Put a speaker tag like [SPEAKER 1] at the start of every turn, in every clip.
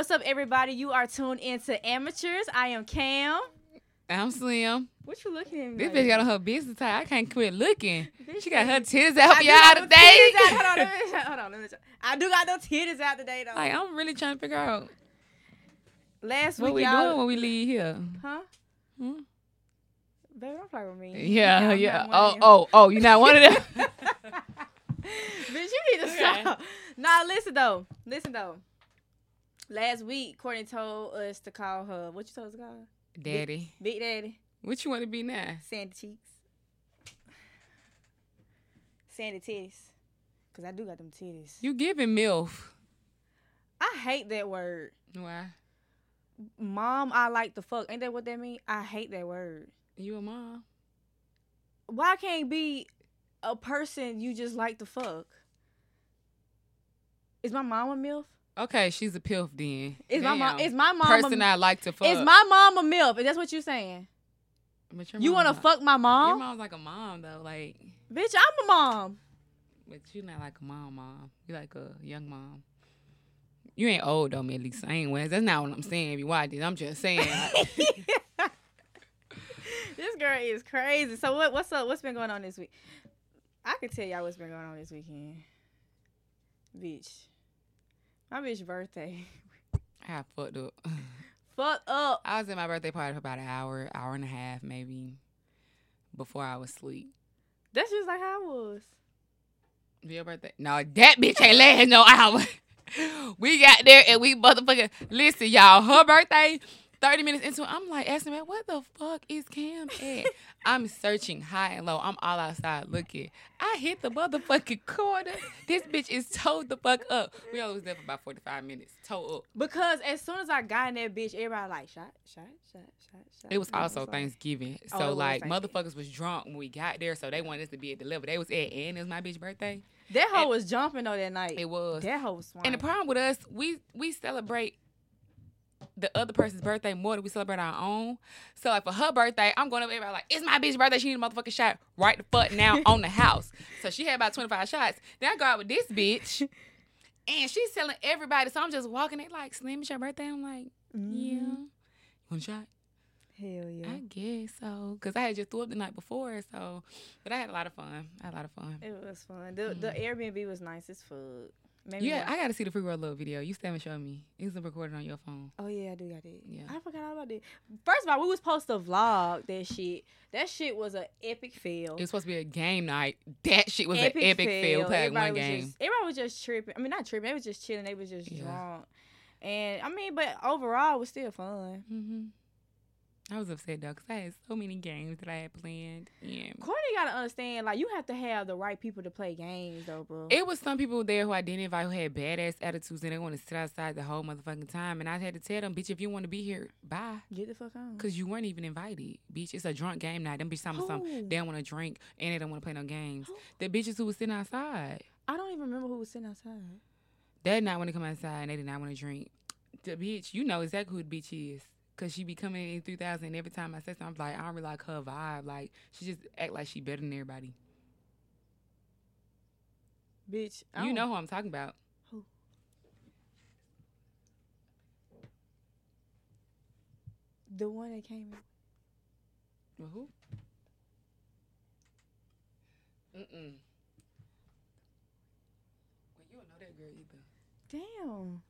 [SPEAKER 1] What's up, everybody? You are tuned into Amateurs. I am Cam.
[SPEAKER 2] I'm Slim.
[SPEAKER 1] What you looking at me?
[SPEAKER 2] This
[SPEAKER 1] like
[SPEAKER 2] bitch got on her business tie. I can't quit looking.
[SPEAKER 1] Bitch,
[SPEAKER 2] She got her titties out y'all today.
[SPEAKER 1] out. Hold on, hold on. I do got no titties out today though.
[SPEAKER 2] Like I'm really trying to figure out
[SPEAKER 1] Last week, what
[SPEAKER 2] we
[SPEAKER 1] y'all,
[SPEAKER 2] doing when we leave here.
[SPEAKER 1] huh?
[SPEAKER 2] Hmm?
[SPEAKER 1] Baby, don't play with me.
[SPEAKER 2] Yeah, yeah.
[SPEAKER 1] one
[SPEAKER 2] Oh, oh, oh. You not one of them.
[SPEAKER 1] Bitch, you need to
[SPEAKER 2] Okay.
[SPEAKER 1] stop. Nah, listen though. Listen though. Last week, Courtney told us to call her. What you told us to call her?
[SPEAKER 2] Daddy,
[SPEAKER 1] Big Daddy.
[SPEAKER 2] what you want to be now?
[SPEAKER 1] Sandy cheeks. Sandy titties. Cause I do got them titties.
[SPEAKER 2] You giving milf?
[SPEAKER 1] I hate that word.
[SPEAKER 2] Why?
[SPEAKER 1] Mom, I like the fuck. Ain't that what that mean? I hate that word.
[SPEAKER 2] You a mom?
[SPEAKER 1] Why can't be a person you just like the fuck? Is my mom a MILF?
[SPEAKER 2] Okay, she's a pilf then.
[SPEAKER 1] Is my mom
[SPEAKER 2] Damn.
[SPEAKER 1] is my mom
[SPEAKER 2] person
[SPEAKER 1] a,
[SPEAKER 2] I like to fuck?
[SPEAKER 1] is my mom a MILF? Is that what you saying?
[SPEAKER 2] But your
[SPEAKER 1] You wanna
[SPEAKER 2] not-
[SPEAKER 1] fuck my mom?
[SPEAKER 2] Your mom's like a mom though, like.
[SPEAKER 1] Bitch, I'm a mom.
[SPEAKER 2] But you not like a mom, mom. You like a young mom. You ain't old though, Millie. So anyways, that's not what I'm saying. If you watch this, I'm just saying. like,
[SPEAKER 1] this girl is crazy. So what what's up? What's been going on this week? I can tell y'all what's been going on this weekend. Bitch. My bitch birthday.
[SPEAKER 2] I fucked up.
[SPEAKER 1] Fuck up.
[SPEAKER 2] I was at my birthday party for about an hour, hour and a half, maybe, before I was asleep.
[SPEAKER 1] That's just like how I was.
[SPEAKER 2] Your birthday? No, that bitch ain't last no hour. we got there and we motherfucking listen, y'all. Her birthday, thirty minutes into it, I'm like asking man, what the fuck is Cam at? I'm searching high and low. I'm all outside looking. I hit the motherfucking corner. This bitch is towed the fuck up. We only was there for about 45 minutes. Towed up.
[SPEAKER 1] Because as soon as I got in that bitch, everybody like shot, shot, shot, shot, shot.
[SPEAKER 2] It was also Thanksgiving.
[SPEAKER 1] Oh,
[SPEAKER 2] So
[SPEAKER 1] was
[SPEAKER 2] like
[SPEAKER 1] Thanksgiving.
[SPEAKER 2] motherfuckers was drunk when we got there, so they wanted us to be at the level they was at, and it was my bitch birthday.
[SPEAKER 1] That hoe
[SPEAKER 2] and-
[SPEAKER 1] was jumping though that night.
[SPEAKER 2] It was.
[SPEAKER 1] That hoe was swine.
[SPEAKER 2] And the problem with us, we we celebrate the other person's birthday more than we celebrate our own. So like for her birthday, I'm going up everybody like, it's my bitch birthday. She need a motherfucking shot right the fuck now on the house. So she had about 25 shots. Then I go out with this bitch. And she's telling everybody. So I'm just walking. it like, Slim, it's your birthday. I'm like, yeah.
[SPEAKER 1] Mhm.
[SPEAKER 2] You want a shot?
[SPEAKER 1] Hell yeah.
[SPEAKER 2] I guess so. Cause I had just threw up the night before. So, but I had a lot of fun. I had a lot of fun.
[SPEAKER 1] It was fun. The the Airbnb was nice as fuck. Maybe
[SPEAKER 2] Yeah, I got to see the free world little video. You still haven't showed me. It was recorded on your phone.
[SPEAKER 1] Oh yeah, I do got it.
[SPEAKER 2] Yeah.
[SPEAKER 1] I forgot all about it. First of all, we was supposed to vlog that shit. That shit was an epic fail.
[SPEAKER 2] It was supposed to be a game night. That shit was an epic fail. Played
[SPEAKER 1] Everybody
[SPEAKER 2] one
[SPEAKER 1] was
[SPEAKER 2] game.
[SPEAKER 1] Just, everybody was just tripping. I mean, not tripping. They was just chilling. They was just
[SPEAKER 2] Yeah.
[SPEAKER 1] drunk. And I mean, but overall, it was still fun.
[SPEAKER 2] hmm I was upset though, cause I had so many games that I had planned. And
[SPEAKER 1] Courtney gotta understand, like you have to have the right people to play games, though, bro.
[SPEAKER 2] it was some people there who I didn't invite who had badass attitudes and they want to sit outside the whole motherfucking time. And I had to tell them, bitch, if you want to be here, bye.
[SPEAKER 1] Get the fuck on.
[SPEAKER 2] Cause you weren't even invited, bitch. It's a drunk game night. Them bitches talking about something. They don't want to drink and they don't want to play no games.
[SPEAKER 1] Who?
[SPEAKER 2] The bitches who was sitting outside.
[SPEAKER 1] I don't even remember who was sitting outside.
[SPEAKER 2] They did not want to come outside and they did not want to drink. The bitch, you know exactly who the bitch is. Cause she be coming in 3000 every time I say something, I'm like, I don't really like her vibe. Like, she just act like she better than everybody.
[SPEAKER 1] Bitch, I
[SPEAKER 2] You know who I'm talking about.
[SPEAKER 1] the one that came.
[SPEAKER 2] Well, who? Mm-mm. Well, you don't know that girl either.
[SPEAKER 1] Damn.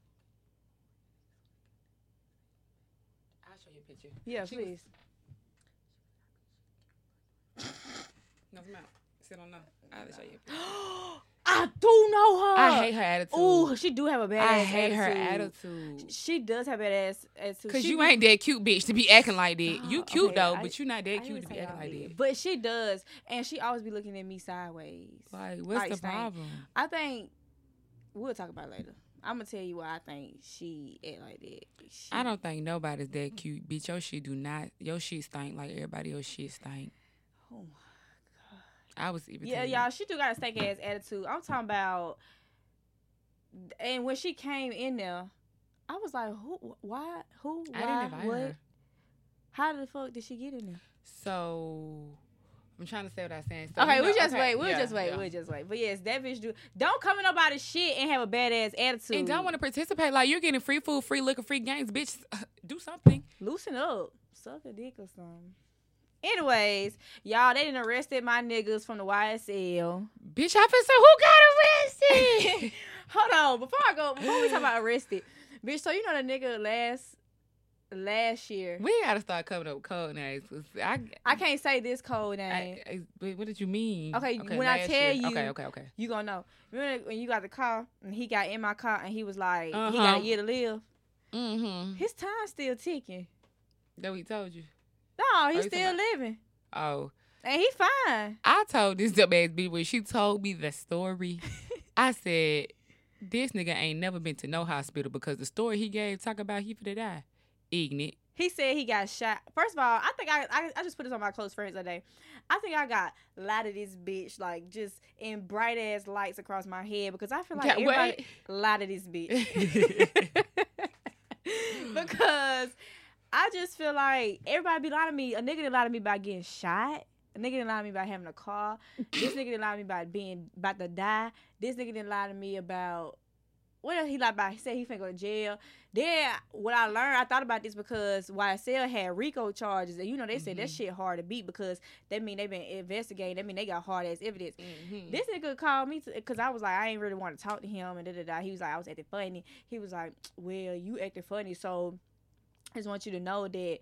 [SPEAKER 2] Show you a picture.
[SPEAKER 1] Yeah,
[SPEAKER 2] She was-
[SPEAKER 1] please.
[SPEAKER 2] No, come out. Sit on now. I'll show you a picture.
[SPEAKER 1] I do know her.
[SPEAKER 2] I hate her attitude.
[SPEAKER 1] Ooh, she do have a badass.
[SPEAKER 2] I hate her
[SPEAKER 1] attitude.
[SPEAKER 2] attitude.
[SPEAKER 1] She does have badass attitude.
[SPEAKER 2] Cause
[SPEAKER 1] She
[SPEAKER 2] you
[SPEAKER 1] be-
[SPEAKER 2] ain't that cute, bitch, to be acting like that. You
[SPEAKER 1] Oh,
[SPEAKER 2] cute
[SPEAKER 1] okay,
[SPEAKER 2] though,
[SPEAKER 1] I-
[SPEAKER 2] but you not that
[SPEAKER 1] ain't
[SPEAKER 2] cute to be acting like
[SPEAKER 1] that.
[SPEAKER 2] that.
[SPEAKER 1] But she does, and she always be looking at me sideways.
[SPEAKER 2] Like, what's
[SPEAKER 1] Like,
[SPEAKER 2] the
[SPEAKER 1] stank.
[SPEAKER 2] problem?
[SPEAKER 1] I think we'll talk about it later. I'm gonna tell you why I think she act like that. She,
[SPEAKER 2] I don't think nobody's that cute, bitch. Your shit do not. Your shit stink like everybody else shit stink.
[SPEAKER 1] Oh my god.
[SPEAKER 2] I was even.
[SPEAKER 1] Yeah, y'all, she do got a stank ass attitude. I'm talking about, and when she came in there, I was like, who? Why? Who? Why? What?
[SPEAKER 2] her.
[SPEAKER 1] How the fuck did she get in there?
[SPEAKER 2] So I'm trying to say what I'm saying. So,
[SPEAKER 1] Okay,
[SPEAKER 2] you
[SPEAKER 1] we just
[SPEAKER 2] okay,
[SPEAKER 1] wait. We'll
[SPEAKER 2] yeah,
[SPEAKER 1] just wait.
[SPEAKER 2] yeah.
[SPEAKER 1] We'll just wait. But yes, that bitch do. Don't come in nobody's shit and have a badass attitude.
[SPEAKER 2] And don't want to participate. Like you're getting free food, free liquor, free games, bitch. Uh, do something.
[SPEAKER 1] loosen up, suck a dick or something. Anyways, y'all, they didn't arrested my niggas from the YSL.
[SPEAKER 2] Bitch, I feel so. Who got arrested?
[SPEAKER 1] Hold on, before I go, before we talk about arrested, bitch. So you know the nigga last last year.
[SPEAKER 2] we gotta start coming up with code names. I,
[SPEAKER 1] I can't say this code name.
[SPEAKER 2] I- wait, what did you mean?
[SPEAKER 1] Okay, when I tell
[SPEAKER 2] year.
[SPEAKER 1] you-
[SPEAKER 2] Okay, okay, okay.
[SPEAKER 1] you gonna know. Remember when you got the car and he got in my car and he was like, he
[SPEAKER 2] Uh-huh.
[SPEAKER 1] got a year to live.
[SPEAKER 2] Mm-hmm.
[SPEAKER 1] His time's still ticking.
[SPEAKER 2] That he told you.
[SPEAKER 1] No, he's
[SPEAKER 2] you talking
[SPEAKER 1] still
[SPEAKER 2] about-
[SPEAKER 1] living.
[SPEAKER 2] Oh,
[SPEAKER 1] And he fine.
[SPEAKER 2] I told this dumbass bitch when she told me the story. I said, this nigga ain't never been to no hospital because the story he gave talk about he finna die. Ignorant.
[SPEAKER 1] He said he got shot. First of all, I think I, I I just put this on my close friends today. I think I got light of this bitch, like just in bright ass lights across my head because I feel like
[SPEAKER 2] what?
[SPEAKER 1] everybody light of this bitch. because I just feel like everybody be lying to me. A nigga didn't lie to me by getting shot. A nigga didn't lie to me about having a car. This nigga didn't lie to me about being about to die. This nigga didn't lie to me about what else he lied about. He said he finna go to jail. Then what I learned, I thought about this because YSL had RICO charges, and you know they said that
[SPEAKER 2] Mhm.
[SPEAKER 1] shit hard to beat because that mean they been investigating. That mean they got hard ass evidence.
[SPEAKER 2] Mhm.
[SPEAKER 1] This nigga called me because I was like, I ain't really want to talk to him, and da da da. He was like, I was acting funny. He was like, Well, you acting funny, so I just want you to know that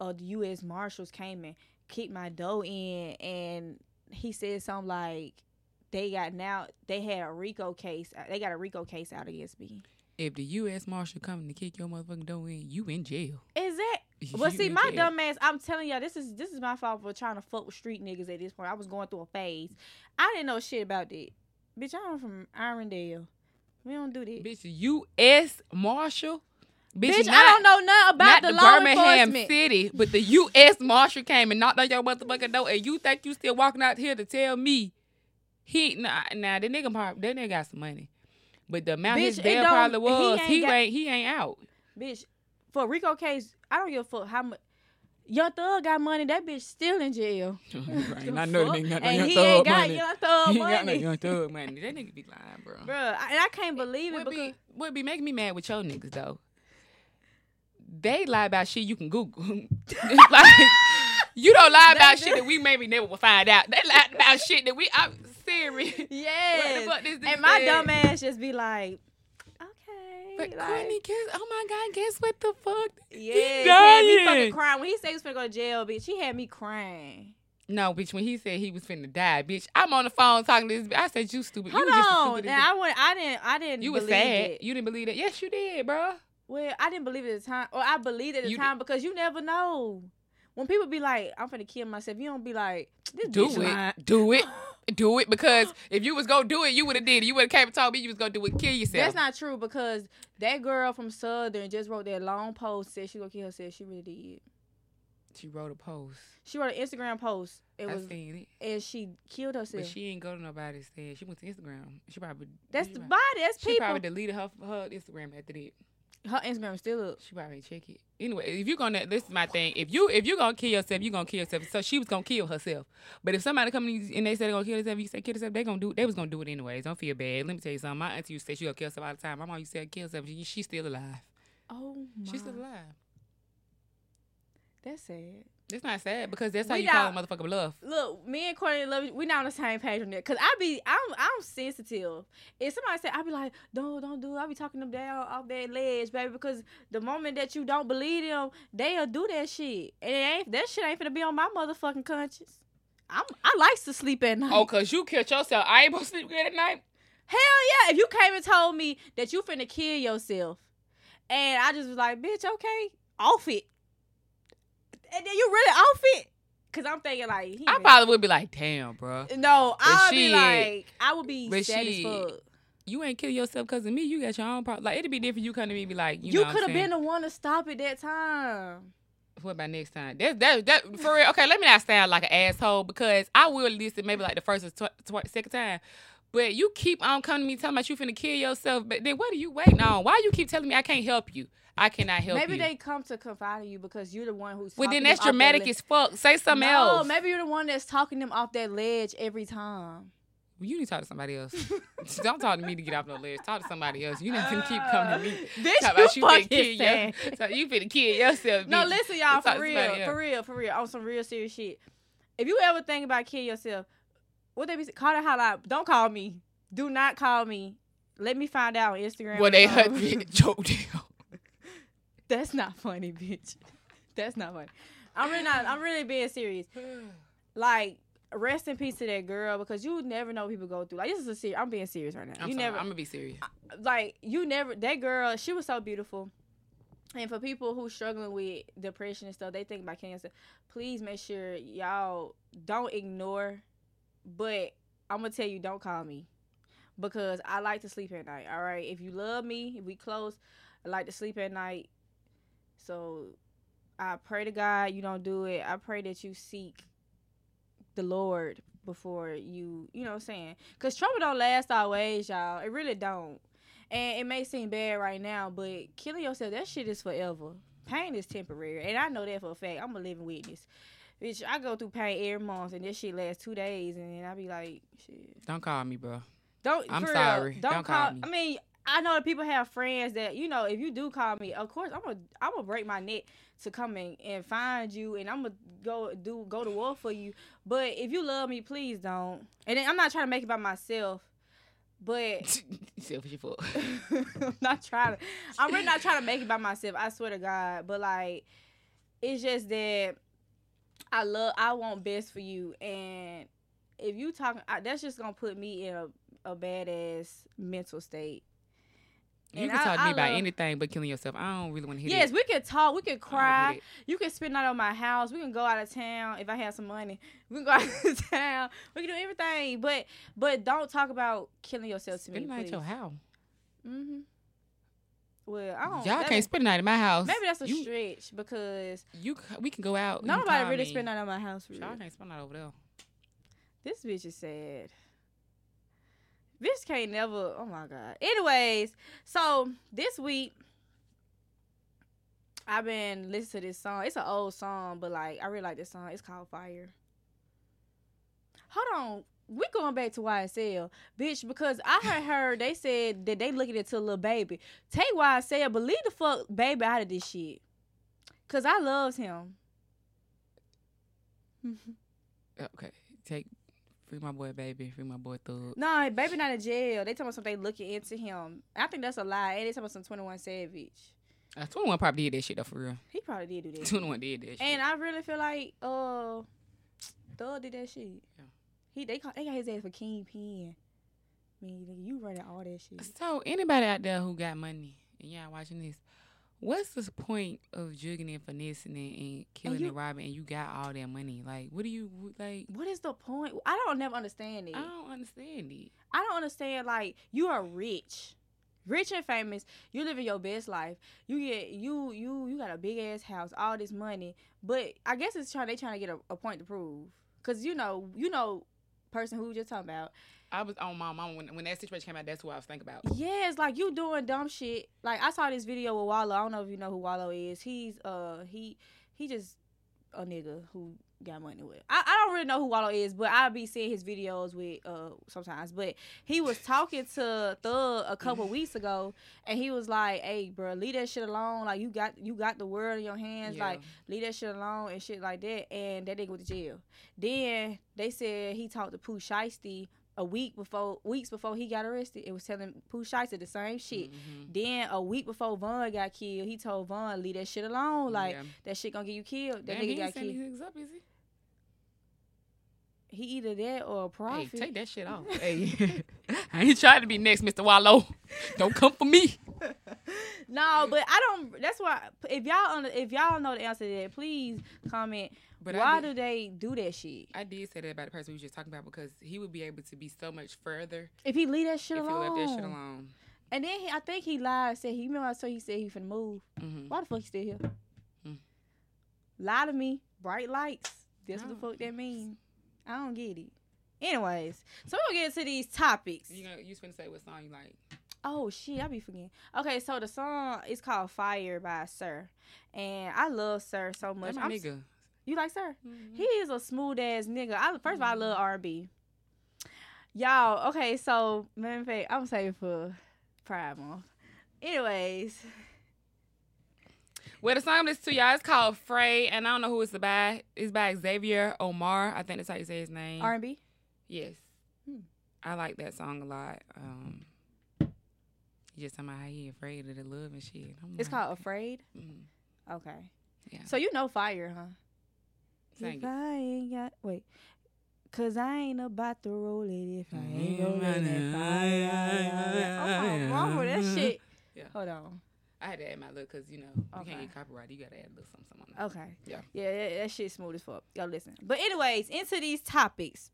[SPEAKER 1] uh, the U.S. Marshals came and kicked my dough in, and he said something like, they got now they had a RICO case. They got a RICO case out against me.
[SPEAKER 2] If the U.S. Marshal coming to kick your motherfucking door in, you in jail.
[SPEAKER 1] Is that? Well, see, my
[SPEAKER 2] jail.
[SPEAKER 1] dumb ass. I'm telling y'all, this is this is my fault for trying to fuck with street niggas at this point. I was going through a phase. I didn't know shit about that. Bitch, I'm from Irondale. We don't do that.
[SPEAKER 2] Bitch, U.S. Marshal.
[SPEAKER 1] Bitch,
[SPEAKER 2] not-
[SPEAKER 1] I don't know nothing about
[SPEAKER 2] not
[SPEAKER 1] the,
[SPEAKER 2] the,
[SPEAKER 1] law
[SPEAKER 2] Birmingham
[SPEAKER 1] enforcement.
[SPEAKER 2] City, but the U.S. Marshal came and knocked on your motherfucking door, and you think you still walking out here to tell me he nah nah that nigga that nigga got some money, but the amount his
[SPEAKER 1] Bitch, it
[SPEAKER 2] bail probably
[SPEAKER 1] he
[SPEAKER 2] was
[SPEAKER 1] ain't
[SPEAKER 2] he
[SPEAKER 1] got-
[SPEAKER 2] ain't he ain't out.
[SPEAKER 1] Bitch, for RICO case, I don't give a fuck how much. Young Thug got money. That bitch still in jail.
[SPEAKER 2] right, I know
[SPEAKER 1] fuck?
[SPEAKER 2] the nigga got no
[SPEAKER 1] and
[SPEAKER 2] young
[SPEAKER 1] he
[SPEAKER 2] thug
[SPEAKER 1] ain't got
[SPEAKER 2] money.
[SPEAKER 1] Young Thug
[SPEAKER 2] he ain't got no young thug money. That nigga be lying, bro.
[SPEAKER 1] Bruh, I- and I can't believe it
[SPEAKER 2] What
[SPEAKER 1] because
[SPEAKER 2] be what be making me mad with your niggas though? They lie about shit you can Google. like you don't lie about shit that we maybe never will find out. They lie about shit that we I'm serious.
[SPEAKER 1] yes.
[SPEAKER 2] What the fuck this
[SPEAKER 1] and my
[SPEAKER 2] said?
[SPEAKER 1] dumb ass just be like, okay.
[SPEAKER 2] But
[SPEAKER 1] like,
[SPEAKER 2] Courtney, guess oh my god, guess what the fuck?
[SPEAKER 1] Yeah,
[SPEAKER 2] he
[SPEAKER 1] he had me fucking crying. When he said he was finna go to jail, bitch, he had me crying.
[SPEAKER 2] No, bitch, when he said he was finna die, bitch, I'm on the phone talking to this bitch. I said you stupid.
[SPEAKER 1] Hold
[SPEAKER 2] you was just
[SPEAKER 1] on.
[SPEAKER 2] stupid
[SPEAKER 1] Now I went I didn't I didn't
[SPEAKER 2] you
[SPEAKER 1] believe
[SPEAKER 2] sad.
[SPEAKER 1] it.
[SPEAKER 2] You didn't believe that. Yes, you did, bro.
[SPEAKER 1] Well, I didn't believe it at the time. Or I believed it at the
[SPEAKER 2] You
[SPEAKER 1] time because you never know. When people be like, I'm finna kill myself, you don't be like, this
[SPEAKER 2] Do
[SPEAKER 1] bitch
[SPEAKER 2] it.
[SPEAKER 1] lying.
[SPEAKER 2] Do it. Do it because if you was gonna do it, you would have did it. You would have came and told me you was gonna do it. Kill yourself.
[SPEAKER 1] That's not true because that girl from Southern just wrote that long post said she gonna kill herself. She really did.
[SPEAKER 2] She wrote a post.
[SPEAKER 1] She wrote an Instagram post. It
[SPEAKER 2] I
[SPEAKER 1] was
[SPEAKER 2] seen it.
[SPEAKER 1] and she killed herself.
[SPEAKER 2] But she ain't go to nobody's stand. She went to Instagram. She probably
[SPEAKER 1] That's
[SPEAKER 2] she
[SPEAKER 1] the
[SPEAKER 2] probably,
[SPEAKER 1] body. That's
[SPEAKER 2] she
[SPEAKER 1] people.
[SPEAKER 2] probably deleted her her Instagram after that.
[SPEAKER 1] Her Instagram is still up.
[SPEAKER 2] She probably check it. Anyway, if you're gonna this is my thing. If you if you're gonna kill yourself, you're gonna kill yourself. So she was gonna kill herself. But if somebody come in and they say they're gonna kill themselves, you say kill yourself, they gonna do they was gonna do it anyways. Don't feel bad. Let me tell you something. My auntie used to say she gonna kill herself all the time. My mom used to say kill herself. She, she's still alive.
[SPEAKER 1] Oh my.
[SPEAKER 2] She's still alive.
[SPEAKER 1] That's sad.
[SPEAKER 2] It's not sad because that's how
[SPEAKER 1] We
[SPEAKER 2] you call a motherfucker bluff.
[SPEAKER 1] Look, me and Courtney love we not on the same page on that. Cause I be I'm I'm sensitive. If somebody say I be like, no, don't do it. I be talking them down off that ledge, baby. Because the moment that you don't believe them, they'll do that shit. And it ain't that shit ain't finna be on my motherfucking conscience. I'm I like to sleep at night.
[SPEAKER 2] Oh, cause you killed yourself. I ain't gonna sleep good at night.
[SPEAKER 1] Hell yeah. If you came and told me that you finna kill yourself, and I just was like, bitch, okay, off it. And then you really off it? Cause I'm thinking like he
[SPEAKER 2] I probably would be like, damn, bro.
[SPEAKER 1] No, I'll be like, I would be sad
[SPEAKER 2] shit,
[SPEAKER 1] as fuck.
[SPEAKER 2] You ain't kill yourself because of me. You got your own problem. Like it'd be different. If you come to me and be like, you,
[SPEAKER 1] You, could have been the one to stop it that time.
[SPEAKER 2] What about next time? That that that for real. Okay, let me not sound like an asshole because I will listen maybe like the first or tw- tw- second time, But you keep on coming to me talking about you finna kill yourself. But then what are you waiting on? Why you keep telling me I can't help you? I cannot help you.
[SPEAKER 1] maybe
[SPEAKER 2] you.
[SPEAKER 1] they come to confide in you because you're the one who's.
[SPEAKER 2] well, then that's
[SPEAKER 1] off that
[SPEAKER 2] dramatic as fuck. Say something
[SPEAKER 1] no,
[SPEAKER 2] else.
[SPEAKER 1] maybe you're the one that's talking them off that ledge every time.
[SPEAKER 2] You need to talk to somebody else. Don't talk to me to get off no ledge. Talk to somebody else. You finna keep coming to me.
[SPEAKER 1] Uh, this
[SPEAKER 2] Talk
[SPEAKER 1] you
[SPEAKER 2] about you finna
[SPEAKER 1] fucking sad.
[SPEAKER 2] your, so you finna kill yourself.
[SPEAKER 1] No, listen, y'all, for real, for real, for real, on some real serious shit. If you ever think about killing yourself, what they be call that hotline? Don't call me. Do not call me. Let me find out on Instagram.
[SPEAKER 2] Well, they hurt me. Choke down.
[SPEAKER 1] That's not funny, bitch. That's not funny. I'm really not. I'm really being serious. Like, rest in peace to that girl because you never know what people go through. Like, this is a serious. I'm being serious right now.
[SPEAKER 2] I'm
[SPEAKER 1] you
[SPEAKER 2] sorry,
[SPEAKER 1] never.
[SPEAKER 2] I'm gonna be serious.
[SPEAKER 1] like you never that girl she was so beautiful and for people who struggling with depression and stuff they think about cancer please make sure y'all don't ignore but i'm gonna tell you don't call me because i like to sleep at night all right if you love me if we close i like to sleep at night so i pray to god you don't do it i pray that you seek the lord before you you know what i'm saying because trouble don't last always y'all it really don't and it may seem bad right now, but killing yourself, that shit is forever. Pain is temporary. And I know that for a fact. I'm a living witness. Bitch, I go through pain every month and this shit lasts two days and then I be like, shit.
[SPEAKER 2] Don't call me, bro.
[SPEAKER 1] Don't
[SPEAKER 2] I'm sorry.
[SPEAKER 1] Real, don't,
[SPEAKER 2] Don't
[SPEAKER 1] call,
[SPEAKER 2] call me.
[SPEAKER 1] I mean, I know that people have friends that, you know, if you do call me, of course I'm gonna I'm gonna break my neck to come in and find you and I'm gonna go do go to war for you. But if you love me, please don't. And I'm not trying to make it by myself. But
[SPEAKER 2] Selfish fuck.
[SPEAKER 1] I'm not trying to. I'm really not trying to make it by myself. I swear to God. But like, it's just that I love. I want best for you, and if you talking, that's just gonna put me in a a badass mental state.
[SPEAKER 2] You
[SPEAKER 1] And
[SPEAKER 2] can
[SPEAKER 1] I-
[SPEAKER 2] talk to me
[SPEAKER 1] I
[SPEAKER 2] about
[SPEAKER 1] love-
[SPEAKER 2] anything but killing yourself. I don't really want to hear
[SPEAKER 1] Yes,
[SPEAKER 2] that.
[SPEAKER 1] we can talk. We can cry. You can spend night on my house. We can go out of town if I have some money. We can go out of town. We can do everything. But but don't talk about killing yourself
[SPEAKER 2] that.
[SPEAKER 1] to me,
[SPEAKER 2] Spend night at your house.
[SPEAKER 1] Mm-hmm. Well, I don't.
[SPEAKER 2] Y'all can't
[SPEAKER 1] may-
[SPEAKER 2] spend night at my house.
[SPEAKER 1] Maybe that's a
[SPEAKER 2] you,
[SPEAKER 1] stretch because
[SPEAKER 2] You, we can go out.
[SPEAKER 1] Nobody really
[SPEAKER 2] me.
[SPEAKER 1] spend night at my house. For
[SPEAKER 2] Y'all can't spend night over there.
[SPEAKER 1] This bitch is sad. Can't never. Oh my god. Anyways, so this week I've been listening to this song. It's an old song, but like I really like this song. It's called Fire. Hold on. We going back to YSL, bitch, because I heard they said that they looking into a little baby. Take YSL, but leave the fuck baby out of this shit. Cause I loves him.
[SPEAKER 2] Okay, take free my boy, baby. Free my boy, thug.
[SPEAKER 1] No, baby not in jail. They talking about something they looking into him. I think that's a lie. And they talking about some Twenty One Savage.
[SPEAKER 2] Uh, Twenty One probably did that shit though for real.
[SPEAKER 1] He probably did do that.
[SPEAKER 2] Twenty One did that shit.
[SPEAKER 1] and I really feel like uh, Thug did that shit.
[SPEAKER 2] Yeah.
[SPEAKER 1] He they call, they got his ass for kingpin. I mean, you running all that shit.
[SPEAKER 2] So anybody out there who got money and y'all watching this, what's the point of jugging and finessing and, and killing
[SPEAKER 1] you-
[SPEAKER 2] and robbing and you got all that money? Like, what do you like?
[SPEAKER 1] What is the point? I don't never understand it.
[SPEAKER 2] I don't understand it.
[SPEAKER 1] I don't understand. Like you are rich, rich and famous. You living your best life. You get you you you got a big ass house, all this money. But I guess it's trying they trying to get a, a point to prove. Cause you know you know, person who just talking about.
[SPEAKER 2] I was on my mom when when that situation came out. That's what I was thinking about.
[SPEAKER 1] Yeah, it's like you doing dumb shit. Like I saw this video with Wallo. I don't know if you know who Wallo is. He's uh he he just a nigga who got money with. I, I don't really know who Wallo is, but I be seeing his videos with uh sometimes. But he was talking to Thug a couple weeks ago, and he was like, "Hey, bro, leave that shit alone. Like you got you got the world in your hands.
[SPEAKER 2] Yeah.
[SPEAKER 1] Like leave that shit alone and shit like that." And that nigga went to jail. Then they said he talked to Pooh Shiesty a week before weeks before he got arrested. It was telling Pooh Shiesty the same shit.
[SPEAKER 2] Mhm.
[SPEAKER 1] Then a week before Von got killed, he told Von leave that shit alone. Like
[SPEAKER 2] Yeah.
[SPEAKER 1] that shit gonna get you killed. That
[SPEAKER 2] Damn,
[SPEAKER 1] nigga
[SPEAKER 2] he
[SPEAKER 1] got killed.
[SPEAKER 2] up, is he?
[SPEAKER 1] He either that or a
[SPEAKER 2] Hey, take that shit off. hey, I ain't trying to be next, Mr. Wallo. Don't come for me.
[SPEAKER 1] No, but I don't. That's why if y'all if y'all know the answer to that, please comment.
[SPEAKER 2] But
[SPEAKER 1] why
[SPEAKER 2] did-
[SPEAKER 1] do they do that shit?
[SPEAKER 2] I did say that about the person we was just talking about because he would be able to be so much further
[SPEAKER 1] If he leave that shit alone.
[SPEAKER 2] if he left that shit alone.
[SPEAKER 1] and then he, I think he lied. Said he remember I said he said he finna move.
[SPEAKER 2] hmm
[SPEAKER 1] Why the fuck he still here?
[SPEAKER 2] Mm.
[SPEAKER 1] Lie to me. Bright lights. That's what the fuck that mean. I don't get it. Anyways, so we're gonna get into these topics.
[SPEAKER 2] You gonna you just gonna say what song you like?
[SPEAKER 1] Oh shit, I be forgetting. Okay, so the song is called Fire by Sir. And I love Sir so much.
[SPEAKER 2] That's my
[SPEAKER 1] I'm
[SPEAKER 2] nigga.
[SPEAKER 1] You like Sir?
[SPEAKER 2] Mhm.
[SPEAKER 1] He is a smooth ass nigga. I first of all I love
[SPEAKER 2] Mm-hmm.
[SPEAKER 1] R and B. Y'all, okay, so man fact, I'm saving for Pride Month. Anyways,
[SPEAKER 2] Well, the song listening to y'all is called Frey, and I don't know who it's by. It's by Xavier Omar. I think that's how you say his name.
[SPEAKER 1] R and B.
[SPEAKER 2] Yes.
[SPEAKER 1] Hmm.
[SPEAKER 2] I like that song a lot. Um, just talking about how he afraid of the love and shit. I'm
[SPEAKER 1] It's
[SPEAKER 2] like,
[SPEAKER 1] called Afraid.
[SPEAKER 2] mm,
[SPEAKER 1] Okay.
[SPEAKER 2] Yeah.
[SPEAKER 1] So you know Fire, huh?
[SPEAKER 2] Sing
[SPEAKER 1] if
[SPEAKER 2] it.
[SPEAKER 1] I ain't got wait, cause I ain't about to roll it if I ain't
[SPEAKER 2] Yeah,
[SPEAKER 1] rolling that
[SPEAKER 2] man.
[SPEAKER 1] fire. I'm wrong with that shit.
[SPEAKER 2] Yeah.
[SPEAKER 1] Hold on.
[SPEAKER 2] I had to add my look because you know you
[SPEAKER 1] Okay.
[SPEAKER 2] can't get copyrighted. You gotta add a little something, something on
[SPEAKER 1] Okay.
[SPEAKER 2] Yeah.
[SPEAKER 1] Yeah, that, that shit's smooth as fuck. Y'all listen. But anyways, into these topics.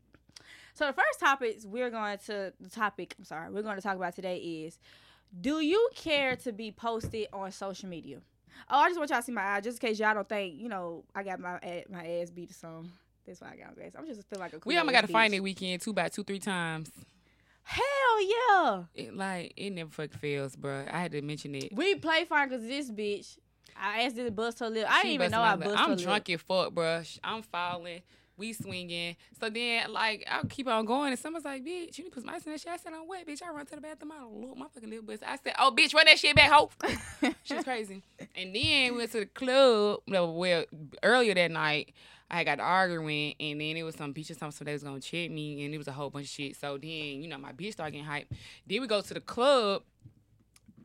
[SPEAKER 1] So the first topics we're going to the topic. I'm sorry, we're going to talk about today is, do you care to be posted on social media? Oh, I just want y'all to see my eye, just in case y'all don't think you know I got my my ass beat or something. That's why I got my ass. I'm just feel like a.
[SPEAKER 2] We almost got to find it weekend two by two three times.
[SPEAKER 1] Hell yeah.
[SPEAKER 2] It like it never fucking fails, bruh. I had to mention it.
[SPEAKER 1] We play fine because this bitch. I asked her to bust her lip. I
[SPEAKER 2] She
[SPEAKER 1] didn't even know I
[SPEAKER 2] lip.
[SPEAKER 1] bust
[SPEAKER 2] I'm
[SPEAKER 1] her
[SPEAKER 2] drunk as fuck, bro. I'm falling. We swinging. So then, like, I'll keep on going. And someone's like, bitch, you need to put my ice in that shit. I said, I'm wet, bitch? I run to the bathroom. I don't look my fucking lip bust. I said, oh, bitch, run that shit back, ho. She's crazy. And then we went to the club. No, well, earlier that night, I got arguing, and then it was some bitches talking so they was gonna check me, and it was a whole bunch of shit. So then, you know, my bitch started getting hyped. Then we go to the club,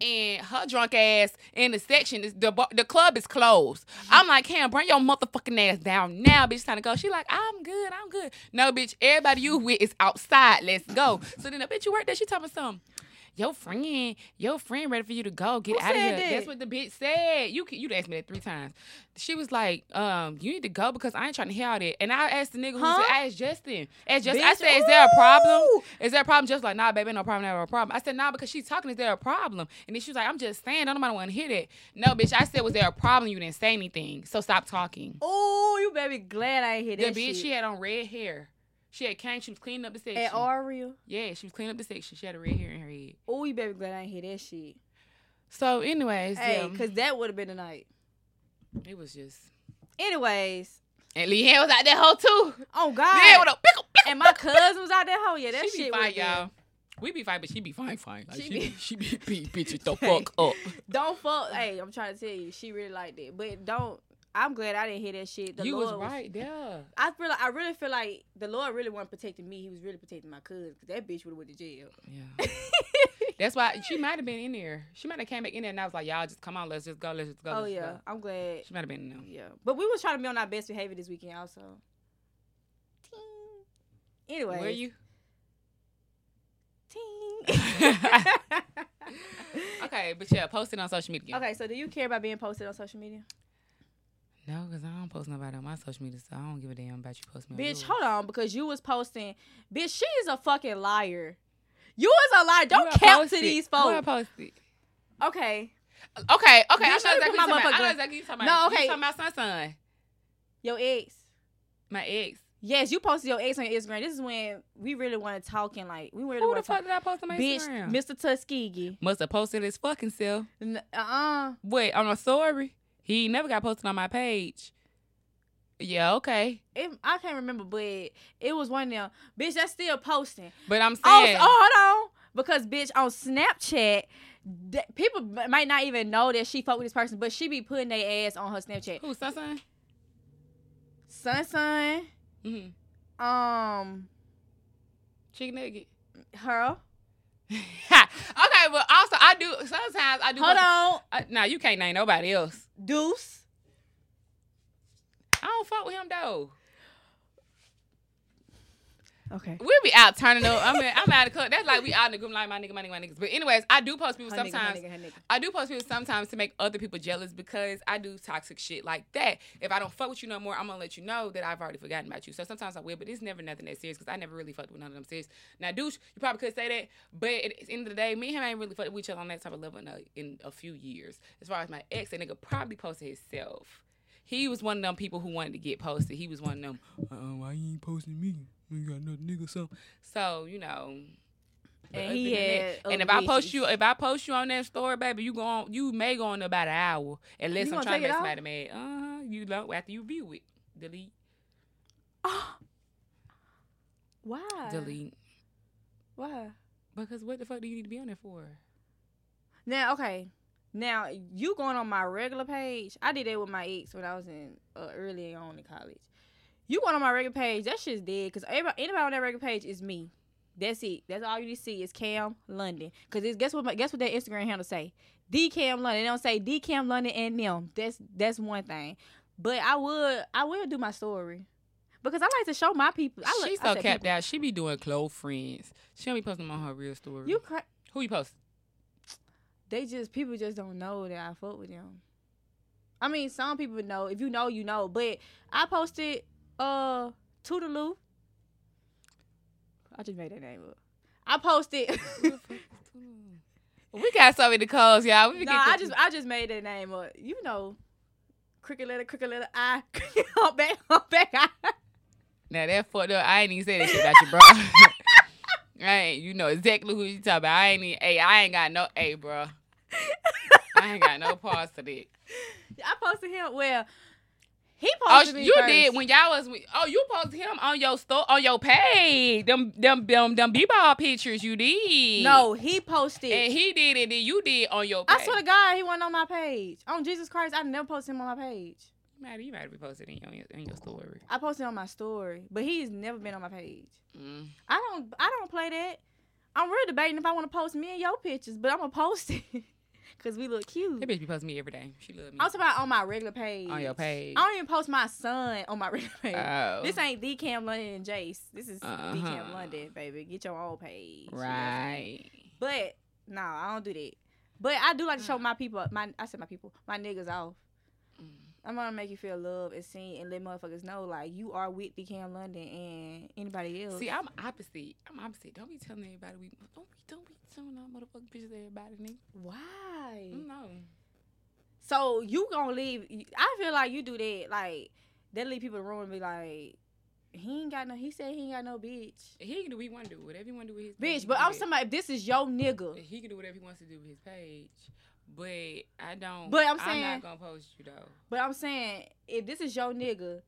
[SPEAKER 2] and her drunk ass in the section is the the club is closed. I'm like, Cam, bring your motherfucking ass down now, bitch. Time to go. She like, I'm good, I'm good. No, bitch, everybody you with is outside. Let's go. So then the bitch you work there, she talking something. Your friend, your friend ready for you to go. Get
[SPEAKER 1] Who
[SPEAKER 2] out of here.
[SPEAKER 1] that?
[SPEAKER 2] That's what the bitch said. You you asked me that three times. She was like, um, you need to go because I ain't trying to hear all that. And I asked the nigga who
[SPEAKER 1] Huh?
[SPEAKER 2] said, I asked Justin. Asked Justin. I said, is there a problem? Is there a problem? Just like, nah, baby, no problem, never a problem. I said, nah, because she's talking, is there a problem? And then she was like, I'm just saying, don't nobody want to hear that. No, bitch, I said, was there a problem? You didn't say anything. So stop talking.
[SPEAKER 1] Oh, you better be glad I ain't hear
[SPEAKER 2] The bitch,
[SPEAKER 1] shit.
[SPEAKER 2] she had on red hair. She had came, she was cleaning up the section.
[SPEAKER 1] At Ariel.
[SPEAKER 2] yeah, she was cleaning up the section. She had a red hair in her head.
[SPEAKER 1] Oh, you better be glad I ain't hear that shit.
[SPEAKER 2] So, anyways,
[SPEAKER 1] Hey,
[SPEAKER 2] yeah,
[SPEAKER 1] cause that would have been the night.
[SPEAKER 2] it was just.
[SPEAKER 1] Anyways,
[SPEAKER 2] And Leanne was out there hoe too.
[SPEAKER 1] oh God.
[SPEAKER 2] Leanne with a pickle, pickle.
[SPEAKER 1] and my cousin was out there. Oh yeah, that
[SPEAKER 2] she be fine, y'all. We be fine, but she be fine, fine. Like,
[SPEAKER 1] She
[SPEAKER 2] she,
[SPEAKER 1] be-
[SPEAKER 2] be, she be bitches the fuck up.
[SPEAKER 1] Don't fuck. Hey, I'm trying to tell you, she really liked it. But don't. I'm glad I didn't hear that shit. The
[SPEAKER 2] you
[SPEAKER 1] Lord
[SPEAKER 2] was right there.
[SPEAKER 1] I feel like I really feel like the Lord really wasn't protecting me. He was really protecting my cousin because that bitch would have went to jail.
[SPEAKER 2] Yeah. That's why she might have been in there. She might have came back in there and I was like, y'all just come on, let's just go, let's just go.
[SPEAKER 1] oh
[SPEAKER 2] let's just
[SPEAKER 1] yeah,
[SPEAKER 2] go."
[SPEAKER 1] I'm glad.
[SPEAKER 2] She might have been in there.
[SPEAKER 1] Yeah, but we was trying to be on our best behavior this weekend also. Ting. Anyway,
[SPEAKER 2] Were you?
[SPEAKER 1] Ting.
[SPEAKER 2] Okay, but yeah, post it on social media.
[SPEAKER 1] okay, so do you care about being posted on social media?
[SPEAKER 2] No, because I don't post nobody on my social media, so I don't give a damn about you posting me.
[SPEAKER 1] Bitch,
[SPEAKER 2] yours.
[SPEAKER 1] hold on, because you was posting. Bitch, she is a fucking liar. You is a liar. Don't count to
[SPEAKER 2] posted?
[SPEAKER 1] these
[SPEAKER 2] Who I
[SPEAKER 1] folks.
[SPEAKER 2] posted?
[SPEAKER 1] Okay,
[SPEAKER 2] Okay, okay. I know exactly
[SPEAKER 1] put my
[SPEAKER 2] you talking about. I
[SPEAKER 1] motherfucker-
[SPEAKER 2] know exactly what you talking about.
[SPEAKER 1] No, okay.
[SPEAKER 2] You talking about son, son.
[SPEAKER 1] your ex.
[SPEAKER 2] My ex.
[SPEAKER 1] Yes, you posted your ex on your Instagram. This is when we really want to talk and like we really
[SPEAKER 2] Who the fuck
[SPEAKER 1] talk.
[SPEAKER 2] did I post on my
[SPEAKER 1] Bitch,
[SPEAKER 2] Instagram?
[SPEAKER 1] Mr. Tuskegee.
[SPEAKER 2] Must have posted his fucking self.
[SPEAKER 1] Uh uh
[SPEAKER 2] Wait, on a story? He never got posted on my page. Yeah, okay.
[SPEAKER 1] It, I can't remember, but it was one of them. Bitch, that's still posting.
[SPEAKER 2] But I'm
[SPEAKER 1] Oh,
[SPEAKER 2] saying,
[SPEAKER 1] oh, hold on. Because bitch, on Snapchat, that, people might not even know that she fuck with this person, but she be putting their ass on her Snapchat.
[SPEAKER 2] who, son, son?
[SPEAKER 1] Sun Sun,
[SPEAKER 2] Mm-hmm.
[SPEAKER 1] um,
[SPEAKER 2] Chicken nugget.
[SPEAKER 1] her.
[SPEAKER 2] Okay, but also I do sometimes I do.
[SPEAKER 1] Hold on,
[SPEAKER 2] I, nah, you can't name nobody else.
[SPEAKER 1] Deuce.
[SPEAKER 2] I don't fuck with him though.
[SPEAKER 1] Okay.
[SPEAKER 2] We'll be out turning up. I mean, I'm out of club. That's like we out in the group like my nigga, my nigga, my niggas. But anyways, I do post people
[SPEAKER 1] Her nigga, her
[SPEAKER 2] sometimes.
[SPEAKER 1] nigga, her nigga.
[SPEAKER 2] I do post people sometimes to make other people jealous because I do toxic shit like that. If I don't fuck with you no more, I'm gonna let you know that I've already forgotten about you. So sometimes I will, but it's never nothing that serious because I never really fucked with none of them serious. Now, douche, you probably could say that, but at the end of the day, me and him ain't really fucked with each other on that type of level in a, in a few years. As far as my ex, that nigga probably posted himself. He was one of them people who wanted to get posted. He was one of them. Uh, why you ain't posting me? You got another nigga, so so you know.
[SPEAKER 1] And he had
[SPEAKER 2] and if I post you, if I post you on that story, baby, you go on, you may go on about an hour, unless
[SPEAKER 1] You
[SPEAKER 2] I'm trying to make somebody mad. Uh huh. You know, after you view it, delete,
[SPEAKER 1] Why?
[SPEAKER 2] delete.
[SPEAKER 1] Why?
[SPEAKER 2] Because what the fuck do you need to be on there for?
[SPEAKER 1] Now, okay. Now you going on my regular page? I did that with my ex when I was in uh, early on in college. You going on my regular page? That shit's dead. Cause everybody, anybody on that regular page is me. That's it. That's all you need to see is Cam London. Cause it's guess what? My, guess what that Instagram handle say? D Cam London. They don't say D Cam London and them. That's that's one thing. But I would I will do my story because I like to show my people. I look,
[SPEAKER 2] She's so capped
[SPEAKER 1] people,
[SPEAKER 2] out. She be doing close friends. She don't be posting them on her real story.
[SPEAKER 1] You cra-
[SPEAKER 2] who you post?
[SPEAKER 1] they just people just don't know that I fuck with them. I mean, some people know. If you know, you know. But I posted uh Toodaloo. I just made that name up. I posted.
[SPEAKER 2] Who the fuck is Tulu? we got so many calls, y'all. We
[SPEAKER 1] no, I just I just made that name up. You know, cricket letter, cricket letter, I, humpback, humpback, I.
[SPEAKER 2] now that fucked up. I ain't even say that shit about you, bro. I ain't, you know exactly who you talking about. I ain't even, hey, I ain't got no, hey, bro. I ain't got no parts to that.
[SPEAKER 1] I posted him. Well, he
[SPEAKER 2] Oh,
[SPEAKER 1] posted me
[SPEAKER 2] you
[SPEAKER 1] first.
[SPEAKER 2] did when y'all was. Oh, you posted him on your store on your page. Them them them them b-ball pictures you did.
[SPEAKER 1] No, he posted.
[SPEAKER 2] and he did it. Then you did on your. Page.
[SPEAKER 1] I swear to God, he wasn't on my page. On Jesus Christ, I never posted him on my page.
[SPEAKER 2] You might you might be posted in your in your story.
[SPEAKER 1] I posted on my story, but he's never been on my page.
[SPEAKER 2] Mm.
[SPEAKER 1] I don't I don't play that. I'm really debating if I want to post me and your pictures, but I'm gonna post it because we look cute.
[SPEAKER 2] That bitch be posting me every day. She love me.
[SPEAKER 1] I'm talking about on my regular page.
[SPEAKER 2] on your page.
[SPEAKER 1] I don't even post my son on my regular page.
[SPEAKER 2] Oh.
[SPEAKER 1] This ain't D Cam London and Jace. This is D Cam
[SPEAKER 2] Uh-huh.
[SPEAKER 1] London, baby. Get your own page. You know
[SPEAKER 2] right.
[SPEAKER 1] But no, I don't do that. But I do like to show my people, my I said my people, my niggas off.
[SPEAKER 2] Mm.
[SPEAKER 1] I'm gonna make you feel love and seen and let motherfuckers know like you are with the Cam London and anybody else.
[SPEAKER 2] See, I'm opposite. I'm opposite. Don't be telling anybody we don't be don't be telling all motherfucking bitches to everybody. Nigga.
[SPEAKER 1] Why?
[SPEAKER 2] No.
[SPEAKER 1] So you gonna leave? I feel like you do that. Like that leave people in the room and be like, he ain't got no. He said he ain't got no bitch.
[SPEAKER 2] He can do what he want to do. Whatever he want to do with his
[SPEAKER 1] Bitch,
[SPEAKER 2] page, he
[SPEAKER 1] but I'm
[SPEAKER 2] do
[SPEAKER 1] talking about if this is your nigga.
[SPEAKER 2] He can do whatever he wants to do with his page. But I don't.
[SPEAKER 1] But I'm saying I'm
[SPEAKER 2] not gonna post you though.
[SPEAKER 1] But I'm saying if this is your nigga,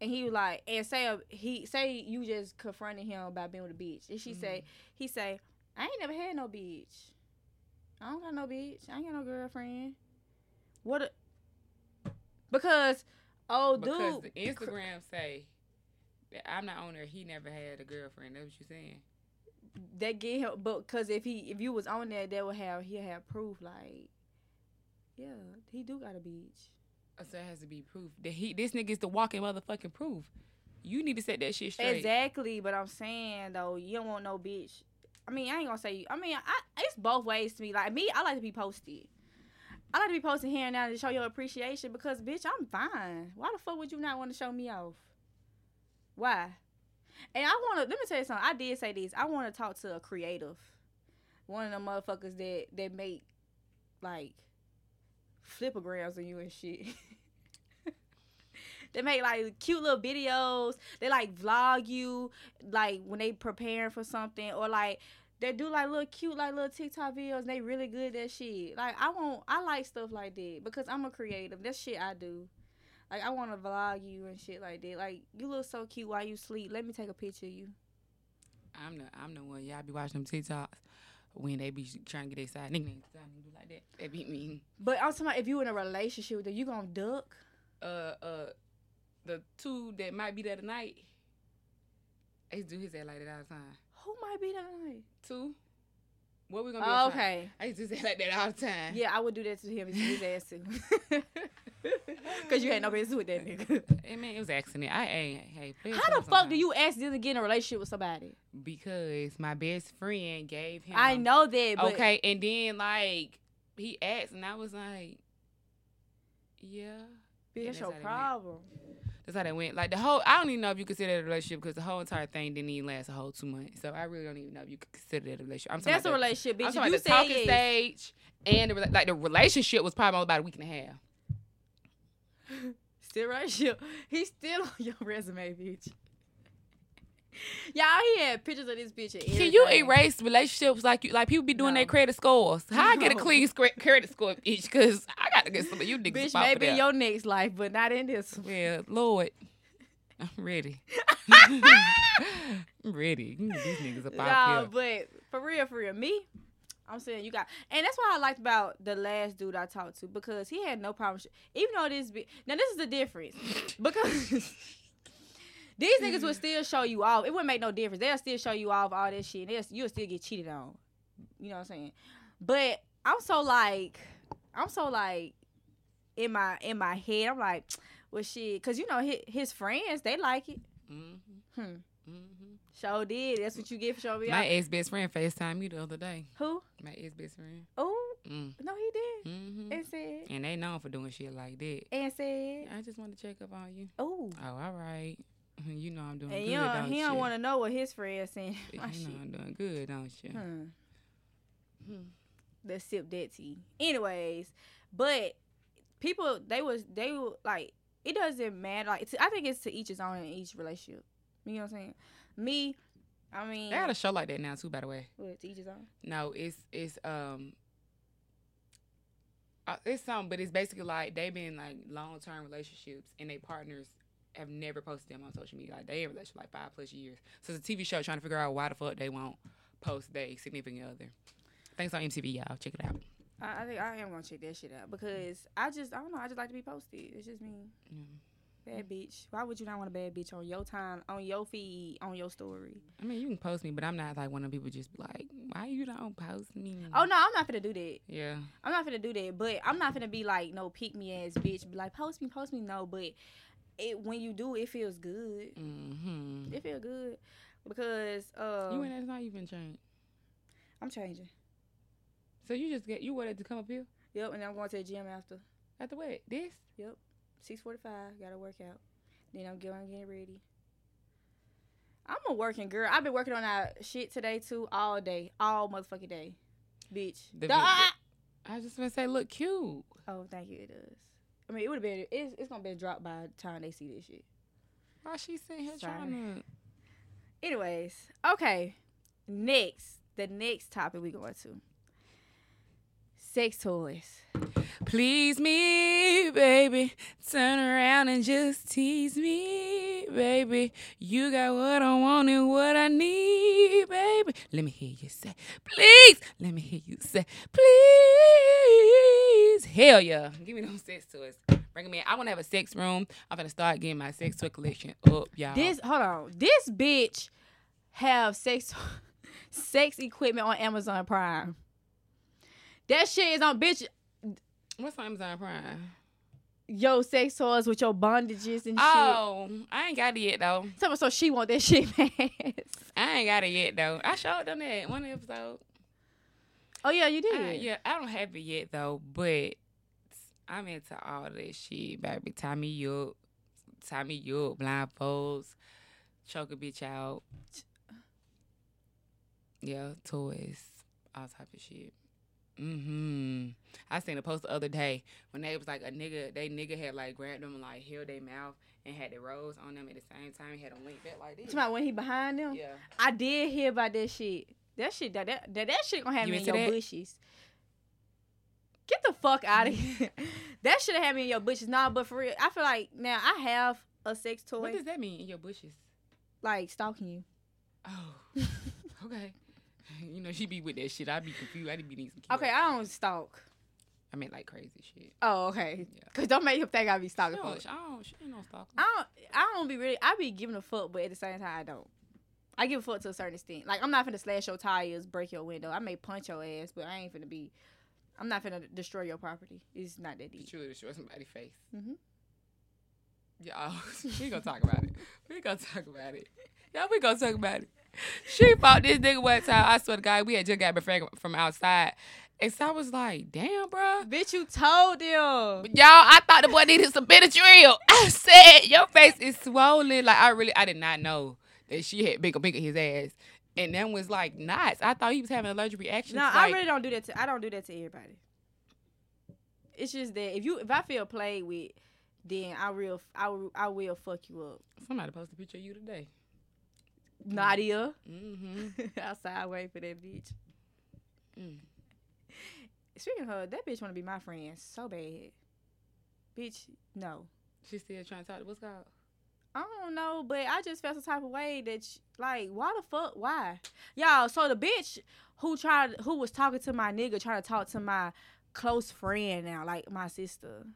[SPEAKER 1] and he was like, and say a, he say you just confronted him about being with a bitch, and she say mm-hmm. he say, I ain't never had no bitch. I don't got no bitch. I ain't got no girlfriend. What? A, because oh
[SPEAKER 2] Because
[SPEAKER 1] dude,
[SPEAKER 2] the Instagram say that I'm not on there. He never had a girlfriend. That's what you're saying.
[SPEAKER 1] that get him. But because if he if you was on there, that would have he'll have proof. Like, yeah, he do got a bitch.
[SPEAKER 2] Oh, so it has to be proof that he this nigga is the walking motherfucking proof. You need to set that shit straight.
[SPEAKER 1] Exactly, but I'm saying though, you don't want no bitch. I mean, I ain't gonna say. I mean, I, it's both ways to me. Like me, I like to be posted. I like to be posted here and now to show your appreciation because, bitch, I'm fine. Why the fuck would you not want to show me off? Why? And I want to. Let me tell you something. I did say this. I want to talk to a creative, one of them motherfuckers that that make like flipograms of you and shit. They make like cute little videos. They like vlog you, like when they preparing for something, or like they do like little cute like little TikTok videos. And they really good at shit. Like I want, I like stuff like that because I'm a creative. That's shit I do. Like I want to vlog you and shit like that. Like you look so cute while you sleep. Let me take a picture of you.
[SPEAKER 2] I'm the I'm the one. Y'all be watching them TikToks when they be trying to get their side nigga nigga side nigga do like that. That be me.
[SPEAKER 1] But I'm talking about if you in a relationship with them, you gonna duck.
[SPEAKER 2] Uh uh, the two that might be there tonight. they do his ass like that all the time.
[SPEAKER 1] Who might be that night?
[SPEAKER 2] Two. What we gonna be?
[SPEAKER 1] Oh, okay.
[SPEAKER 2] I used to say like that all the time.
[SPEAKER 1] Yeah, I would do that to him. His ass too. Cause you had no business with that nigga.
[SPEAKER 2] I mean, it was accident. I ain't. Hey,
[SPEAKER 1] How the fuck do you accidentally get in a relationship with somebody?
[SPEAKER 2] Because my best friend gave him.
[SPEAKER 1] I know that, but
[SPEAKER 2] Okay, and then like he asked, and I was like, yeah.
[SPEAKER 1] bitch, that's your
[SPEAKER 2] problem." met. That's how that went. Like the whole, I don't even know if you consider that a relationship because the whole entire thing didn't even last a whole two months. So I really don't even know if you could consider that a relationship. I'm talking
[SPEAKER 1] That's a
[SPEAKER 2] the-
[SPEAKER 1] relationship, bitch.
[SPEAKER 2] I'm talking
[SPEAKER 1] you
[SPEAKER 2] about the talking
[SPEAKER 1] yes,
[SPEAKER 2] stage and the, like the relationship was probably about a week and a half.
[SPEAKER 1] still relationship. He's still on your resume, bitch. Y'all, he had pictures of this bitch. and
[SPEAKER 2] Can you erase relationships like you like people be doing their credit scores? How I get a clean credit score bitch? Cause I got to get some of you niggas
[SPEAKER 1] Bitch,
[SPEAKER 2] up off of
[SPEAKER 1] maybe in your next life, but not in this. one.
[SPEAKER 2] Yeah, Lord, I'm ready. I'm ready. These niggas up
[SPEAKER 1] No,
[SPEAKER 2] out here.
[SPEAKER 1] but for real, for real, me, I'm saying you got, and that's what I liked about the last dude I talked to because he had no problem. Even though this, be, now this is the difference because these niggas would still show you off. It wouldn't make no difference. They'll still show you off all that shit. And you'll still get cheated on. You know what I'm saying? But I'm so like, I'm so like, in my in my head, I'm like, well, shit, cause you know his, his friends they like it.
[SPEAKER 2] Mm-hmm.
[SPEAKER 1] Hmm.
[SPEAKER 2] Mm-hmm.
[SPEAKER 1] Sure did. That's what you get for showing me
[SPEAKER 2] My ex best friend FaceTime me the other day.
[SPEAKER 1] Who?
[SPEAKER 2] My ex best friend.
[SPEAKER 1] Oh,
[SPEAKER 2] Mm.
[SPEAKER 1] no, he did.
[SPEAKER 2] Mm-hmm.
[SPEAKER 1] And said,
[SPEAKER 2] And they known for doing shit like that.
[SPEAKER 1] and said,
[SPEAKER 2] I just want to check up on you.
[SPEAKER 1] oh.
[SPEAKER 2] Oh, all right. You know I'm doing
[SPEAKER 1] And
[SPEAKER 2] good,
[SPEAKER 1] you don't,
[SPEAKER 2] don't
[SPEAKER 1] he
[SPEAKER 2] you?
[SPEAKER 1] don't want to know what his friends saying.
[SPEAKER 2] You
[SPEAKER 1] My
[SPEAKER 2] know. I'm doing good, don't you?
[SPEAKER 1] Hmm.
[SPEAKER 2] Hmm.
[SPEAKER 1] Let's sip that tea. Anyways, but people, they was, they were like, it doesn't matter. Like, it's, I think it's to each his own in each relationship. You know what I'm saying? Me, I mean,
[SPEAKER 2] They had a show like that now too, by the way.
[SPEAKER 1] what, to each his own?
[SPEAKER 2] No, it's it's um uh, it's something, but it's basically like they been like long term relationships and they partners have never posted them on social media. Like they in relationship like five plus years. So it's a TV show trying to figure out why the fuck they won't post their significant other. Thanks on MTV, y'all. Check it out.
[SPEAKER 1] I, I think I am gonna check that shit out because I just, I don't know, I just like to be posted. It's just me.
[SPEAKER 2] Yeah.
[SPEAKER 1] Bad bitch. Why would you not want a bad bitch on your time, on your feed, on your story?
[SPEAKER 2] I mean, you can post me, but I'm not like one of the people just be like, why you don't post me?
[SPEAKER 1] Oh no, I'm not gonna do that.
[SPEAKER 2] Yeah.
[SPEAKER 1] I'm not gonna do that. But I'm not gonna be like no pick me ass bitch. Be like post me, post me. No, but it when you do, it feels good.
[SPEAKER 2] Mm-hmm.
[SPEAKER 1] It feel good because uh,
[SPEAKER 2] You and that's not even changed.
[SPEAKER 1] I'm changing.
[SPEAKER 2] So you just get you wanted to come up here
[SPEAKER 1] Yep, and I'm going to the gym after.
[SPEAKER 2] after what? This? Yep.
[SPEAKER 1] Six forty five. Gotta work out. Then I'm going getting ready. I'm a working girl. I've been working on that shit today too, all day, all motherfucking day, bitch.
[SPEAKER 2] The I was just gonna say, look cute.
[SPEAKER 1] Oh, thank you. It does. I mean, it would have been. It's, it's gonna be dropped by the time they see this shit.
[SPEAKER 2] Why she sitting here
[SPEAKER 1] Sorry.
[SPEAKER 2] trying to?
[SPEAKER 1] Anyways, okay. Next, the next topic we going to. Sex toys.
[SPEAKER 2] Please me, baby. Turn around and just tease me, baby. You got what I want and what I need, baby. Let me hear you say, please. Let me hear you say, please. Hell yeah. Give me those sex toys. Bring them in. I want to have a sex room. I'm going to start getting my sex toy collection up, y'all.
[SPEAKER 1] This hold on. This bitch have sex sex equipment on Amazon Prime. That shit is on bitch
[SPEAKER 2] What's on Amazon Prime?
[SPEAKER 1] yo sex toys with your bondages and shit.
[SPEAKER 2] Oh, I ain't got it yet, though.
[SPEAKER 1] Tell me so she want that shit man.
[SPEAKER 2] I ain't got it yet, though. I showed them that one episode.
[SPEAKER 1] Oh yeah, you did.
[SPEAKER 2] Uh, yeah, I don't have it yet though, but I'm into all this shit, baby. Up, tie me up, blindfolds, choke a bitch out. Yeah, toys, all type of shit. Mm-hmm. I seen a post the other day when they was like a nigga, they nigga had like grabbed them and like held their mouth and had the rose on them at the same time. He had them linked back like this.
[SPEAKER 1] Talking about when he behind them.
[SPEAKER 2] Yeah.
[SPEAKER 1] I did hear about that shit. That shit that that that, that shit gonna have
[SPEAKER 2] You
[SPEAKER 1] me in your
[SPEAKER 2] that?
[SPEAKER 1] bushes. Get the fuck out of here. that should have had me in your bushes. Nah, but for real, I feel like now I have a sex toy
[SPEAKER 2] What does that mean in your bushes?
[SPEAKER 1] like stalking you.
[SPEAKER 2] Oh, okay. You know she be with that shit. I be confused. I be needing some.
[SPEAKER 1] Okay, I don't stalk.
[SPEAKER 2] I mean like crazy shit.
[SPEAKER 1] Oh, okay.
[SPEAKER 2] Yeah.
[SPEAKER 1] Cause don't make him think I be
[SPEAKER 2] She
[SPEAKER 1] stalking
[SPEAKER 2] don't,
[SPEAKER 1] folks.
[SPEAKER 2] don't, she ain't no stalker.
[SPEAKER 1] I don't. I don't be really. I be giving a fuck, but at the same time, I don't. I give a fuck to a certain extent. Like I'm not finna slash your tires, break your window. I may punch your ass, but I ain't finna be. I'm not finna destroy your property. It's not that deep.
[SPEAKER 2] to show somebody's face.
[SPEAKER 1] Mhm.
[SPEAKER 2] Y'all, we gonna talk about it. We gonna talk about it. Y'all, we gonna talk about it. She fought this nigga one time. I swear to God, we had just got back from- from outside. And so I was like, damn, bro.
[SPEAKER 1] Bitch, you told them.
[SPEAKER 2] Y'all, I thought the boy needed some Benadryl. I said, your face is swollen. Like, I really, I did not know that she had bigger, bigger his ass. And then was like knots. I thought he was having a allergic reactions.
[SPEAKER 1] No,
[SPEAKER 2] like,
[SPEAKER 1] I really don't do that to. I don't do that to everybody. It's just that if you if I feel played with, then I real I will I will fuck you up.
[SPEAKER 2] Somebody posted a picture of you today.
[SPEAKER 1] Nadia
[SPEAKER 2] Mm-hmm.
[SPEAKER 1] outside waiting for that bitch.
[SPEAKER 2] Mm.
[SPEAKER 1] Speaking of her, that bitch want to be my friend so bad. Bitch, no.
[SPEAKER 2] She's still trying to talk. What's called?
[SPEAKER 1] I don't know, but I just felt some type of way that, sh- like, why the fuck? Why, y'all? So the bitch who tried, who was talking to my nigga, trying to talk to my close friend now, like my sister,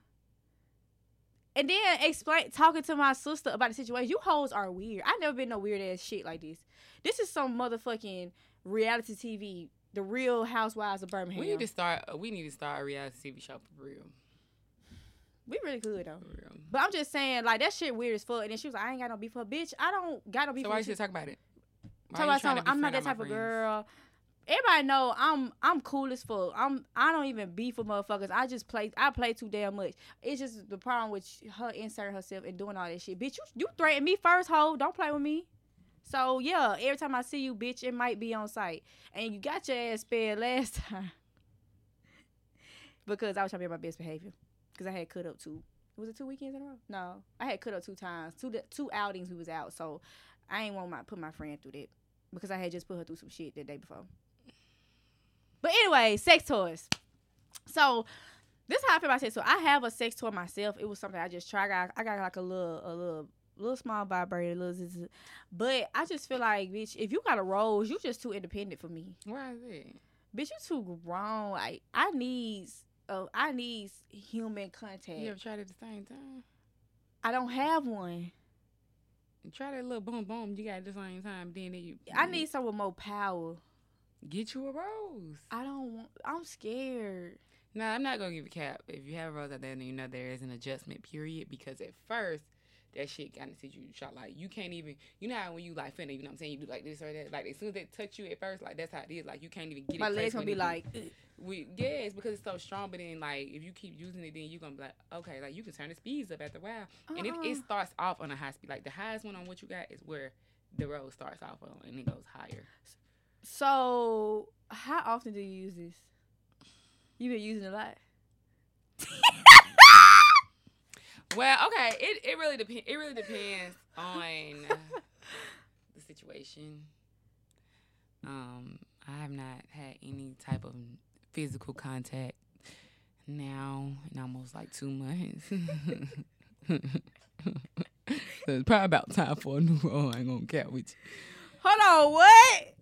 [SPEAKER 1] and then explain talking to my sister about the situation. You hoes are weird. I never been no weird ass shit like this. This is some motherfucking reality TV, the Real Housewives of Birmingham.
[SPEAKER 2] We need to start. uh, We need to start a reality TV show for real.
[SPEAKER 1] we really could though.
[SPEAKER 2] For real.
[SPEAKER 1] But I'm just saying, like that shit weird as fuck. And then she was like, "I ain't got no beef for bitch. I don't got no beef
[SPEAKER 2] So why you
[SPEAKER 1] with you."
[SPEAKER 2] still talk about it? Why
[SPEAKER 1] Talk about something. I'm not that type of
[SPEAKER 2] friends?
[SPEAKER 1] girl. Everybody know I'm I'm cool as fuck. I'm I don't even beef with motherfuckers. I just play I play too damn much. It's just the problem with her inserting herself and doing all that shit. Bitch, you you threaten me first, hoe. Don't play with me. So yeah, every time I see you, bitch, it might be on site. And you got your ass spared last time. because I was trying to be my best behavior. Because I had cut up two was it two weekends in a row? No. I had cut up two times. Two two outings we was out. So I ain't want my put my friend through that because I had just put her through some shit the day before. But anyway, sex toys. So this is how I feel about sex toy. I have a sex toy myself. It was something I just tried. I got, I got like a little a little little small vibrator, little zzz, but I just feel like, bitch, if you got a rose, you just too independent for me.
[SPEAKER 2] Why is it?
[SPEAKER 1] Bitch, you too grown. Like I needs uh, I needs human contact.
[SPEAKER 2] You ever tried it at the same time?
[SPEAKER 1] I don't have one.
[SPEAKER 2] Try that little boom boom you got at the same time. Then you.
[SPEAKER 1] I need some with more power.
[SPEAKER 2] Get you a rose.
[SPEAKER 1] I don't want. I'm scared.
[SPEAKER 2] No, I'm not gonna give a cap. If you have a rose out there, then you know there is an adjustment period because at first that shit kind of teach you shot like you can't even. You know how when you like finna, you know what I'm saying? You do like this or that. Like as soon as they touch you at first, like that's how it is. Like you can't even get
[SPEAKER 1] My
[SPEAKER 2] it.
[SPEAKER 1] My
[SPEAKER 2] legs
[SPEAKER 1] gonna be like.
[SPEAKER 2] We yeah, it's because it's so strong. But then like if you keep using it, then you're gonna be like, okay, like you can turn the speeds up after a while. And it, it
[SPEAKER 1] uh-uh.
[SPEAKER 2] starts off on a high speed. Like the highest one on what you got is where the rose starts off on, and it goes higher.
[SPEAKER 1] So, how often do you use this? You've been using it a lot.
[SPEAKER 2] Well, okay, it, it really depends. It really depends on the situation. Um, I have not had any type of physical contact now in almost like two months. so it's probably about time for a new role. I ain't gonna cap with you.
[SPEAKER 1] Hold on, what?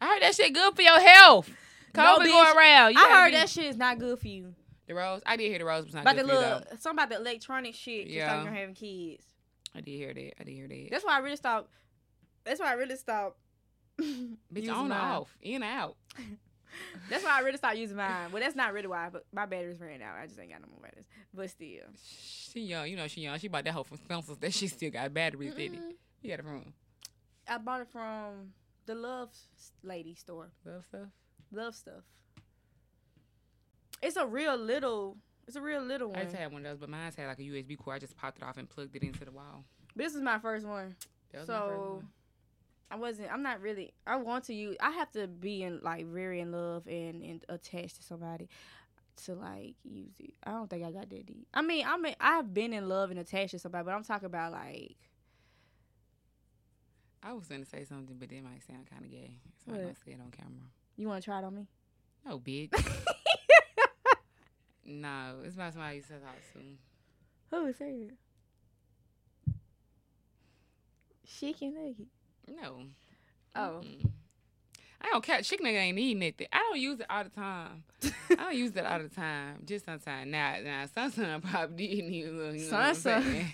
[SPEAKER 2] I heard that shit good for your health.
[SPEAKER 1] No,
[SPEAKER 2] COVID
[SPEAKER 1] bitch.
[SPEAKER 2] going around. You
[SPEAKER 1] I heard
[SPEAKER 2] be-
[SPEAKER 1] that shit is not good for you.
[SPEAKER 2] the rose. I did hear the rose was not
[SPEAKER 1] About
[SPEAKER 2] good
[SPEAKER 1] the
[SPEAKER 2] for you
[SPEAKER 1] little
[SPEAKER 2] though.
[SPEAKER 1] something about the electronic shit. Just
[SPEAKER 2] Yeah.
[SPEAKER 1] like you're having kids.
[SPEAKER 2] I did hear that. I did hear that.
[SPEAKER 1] That's why I really stopped. That's why I really stopped.
[SPEAKER 2] Bitch, on or off, in or out.
[SPEAKER 1] That's why I really stopped using mine. Well, that's not really why, but my batteries ran out. I just ain't got no more batteries. But still.
[SPEAKER 2] She young, you know she young. She bought that hoe from Spencer's. That she still got batteries in it. You got it from
[SPEAKER 1] I bought it from the Love Lady store.
[SPEAKER 2] love stuff.
[SPEAKER 1] Love stuff. It's a real little. It's a real little one.
[SPEAKER 2] I just had one of those, but mine's had like a USB cord. I just popped it off and plugged it into the wall.
[SPEAKER 1] This is my first one.
[SPEAKER 2] That was my first
[SPEAKER 1] So
[SPEAKER 2] one.
[SPEAKER 1] I wasn't. I'm not really. I want to use. I have to be in like very in love and, and attached to somebody to like use it. I don't think I got that deep. I mean, I mean, I've been in love and attached to somebody, but I'm talking about like
[SPEAKER 2] I was gonna say something, but it might sound kind of gay, so I
[SPEAKER 1] What?
[SPEAKER 2] don't say it on camera.
[SPEAKER 1] you want to try it on me.
[SPEAKER 2] No, bitch. no, it's about somebody you said to.
[SPEAKER 1] Who is it? Chic and nugget.
[SPEAKER 2] No.
[SPEAKER 1] Oh.
[SPEAKER 2] Mm-mm. I don't care. Chicken nigga ain't eating it. I don't use it all the time. I don't use it all the time. Just sometimes. Now, now, sometimes I probably did need a little. You know what I'm
[SPEAKER 1] Son, son.
[SPEAKER 2] saying?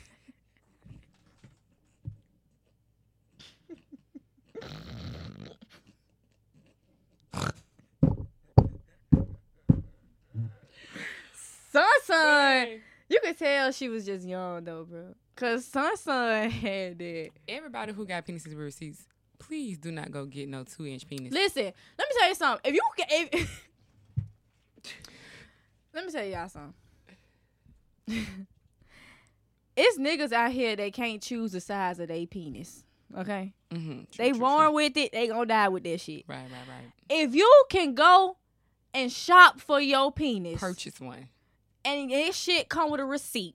[SPEAKER 1] Sun Sun. You could tell she was just young though, bro. Cause Sun Sun had that.
[SPEAKER 2] Everybody who got penises with receipts, please do not go get no two inch penis.
[SPEAKER 1] Listen, let me tell you something. If you get, if, let me tell y'all something. it's niggas out here that can't choose the size of their penis. Okay,
[SPEAKER 2] Mm-hmm.
[SPEAKER 1] they born with it. They gonna die with that shit.
[SPEAKER 2] Right, right, right.
[SPEAKER 1] If you can go and shop for your penis,
[SPEAKER 2] Purchase one.
[SPEAKER 1] and this shit come with a receipt,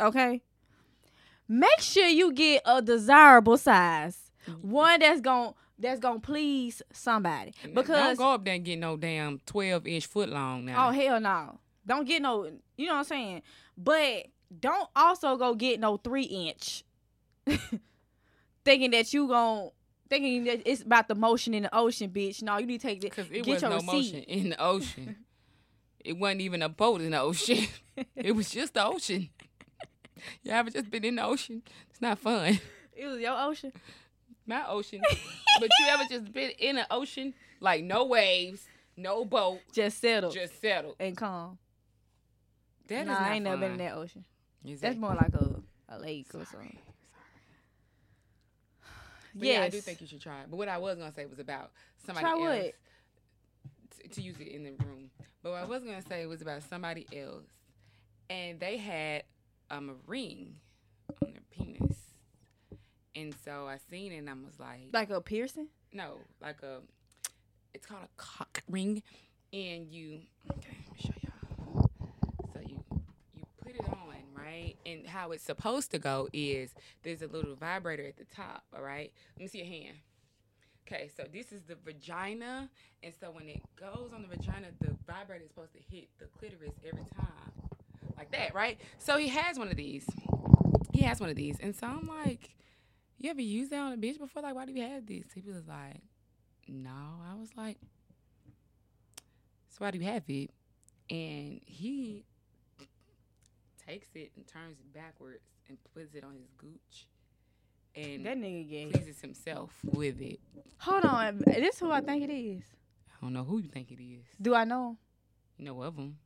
[SPEAKER 1] Okay. Make sure you get a desirable size. Mm-hmm. One that's gon' that's gonna please somebody. Because
[SPEAKER 2] don't go up there and get no damn twelve inch foot long now.
[SPEAKER 1] Oh hell no. Don't get no you know what I'm saying? But don't also go get no three inch thinking that you gon' thinking that it's about the motion in the ocean, bitch. No, you need to take it.
[SPEAKER 2] Because it
[SPEAKER 1] get
[SPEAKER 2] was
[SPEAKER 1] your
[SPEAKER 2] no
[SPEAKER 1] receipt.
[SPEAKER 2] motion in the ocean. it wasn't even a boat in the ocean. it was just the ocean. You ever just been in the ocean? It's not fun.
[SPEAKER 1] It was your ocean.
[SPEAKER 2] My ocean. but you ever just been in the ocean? Like no waves, no boat,
[SPEAKER 1] Just settle
[SPEAKER 2] just settled.
[SPEAKER 1] and calm.
[SPEAKER 2] That is
[SPEAKER 1] nah, I ain't never been in that ocean.
[SPEAKER 2] Exactly.
[SPEAKER 1] That's more like a, a lake or something.
[SPEAKER 2] But yeah, I do think you should try it. But what I was gonna say was about somebody
[SPEAKER 1] Try
[SPEAKER 2] else t- to use it in the room. But what I was gonna say was about somebody else, and they had um, a ring on their penis, and so I seen it and I was like,
[SPEAKER 1] Like a piercing?
[SPEAKER 2] no, like a, it's called a cock ring, and you, okay, let me show y'all. So you you put it on, right? And how it's supposed to go is there's a little vibrator at the top, all right? Let me see your hand. Okay, so this is the vagina, and so when it goes on the vagina, the vibrator is supposed to hit the clitoris every time, like that, right? So he has one of these. He has one of these, and so I'm like, "You ever used that on a bitch before? Like, why do you have this?" He was like, "No." I was like, "So why do you have it?" And he takes it and turns it backwards and puts it on his gooch, and
[SPEAKER 1] That nigga gay.
[SPEAKER 2] pleases himself with it.
[SPEAKER 1] Hold on. This who I think it is.
[SPEAKER 2] I don't know who you think it is.
[SPEAKER 1] Do I know?
[SPEAKER 2] You know of him.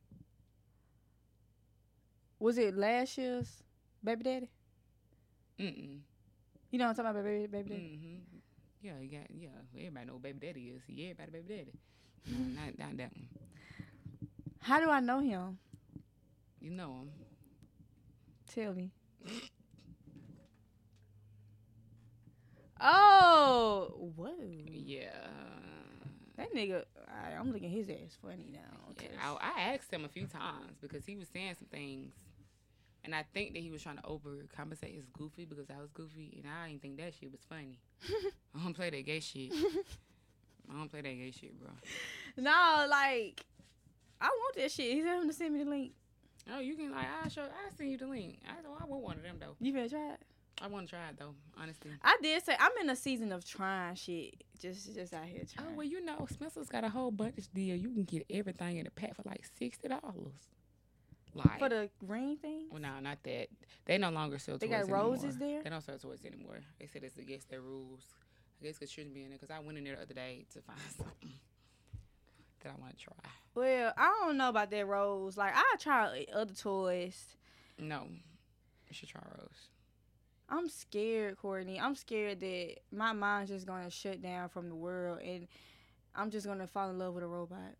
[SPEAKER 1] Was it last year's baby daddy?
[SPEAKER 2] Mm-mm.
[SPEAKER 1] You know what I'm talking about, baby, baby daddy?
[SPEAKER 2] Mm-hmm. Yeah, you got yeah. Everybody know who baby daddy is. Yeah, everybody baby daddy. No, not not that one.
[SPEAKER 1] How do I know him?
[SPEAKER 2] You know him.
[SPEAKER 1] Tell me. Oh, whoa.
[SPEAKER 2] Yeah.
[SPEAKER 1] That nigga, I, I'm looking his ass funny now.
[SPEAKER 2] Yeah, I, I asked him a few times because he was saying some things, and I think that he was trying to overcompensate his goofy because I was goofy, and I didn't think that shit was funny. I don't play that gay shit. I don't play that gay shit, bro.
[SPEAKER 1] no, like, I want that shit. He said him to send me the link.
[SPEAKER 2] Oh, you can like I show I send you the link. I know I want one of them though.
[SPEAKER 1] You better try it?
[SPEAKER 2] I want to try it though, honestly.
[SPEAKER 1] I did say I'm in a season of trying shit. Just, just out here oh, trying.
[SPEAKER 2] Oh well, you know Spencer's got a whole bunch of deal. You can get everything in a pack for like sixty dollars. Like
[SPEAKER 1] For the ring thing.
[SPEAKER 2] well, no, not that. They no longer sell.
[SPEAKER 1] They got roses
[SPEAKER 2] anymore.
[SPEAKER 1] there?
[SPEAKER 2] They don't sell toys anymore. They said it's against their rules. I guess it shouldn't be in there because I went in there the other day to find something that I want to try.
[SPEAKER 1] Well, I don't know about that rose. Like I try other toys.
[SPEAKER 2] No, you should try Rose.
[SPEAKER 1] I'm scared, Courtney. I'm scared that my mind's just gonna shut down from the world and I'm just gonna fall in love with a robot.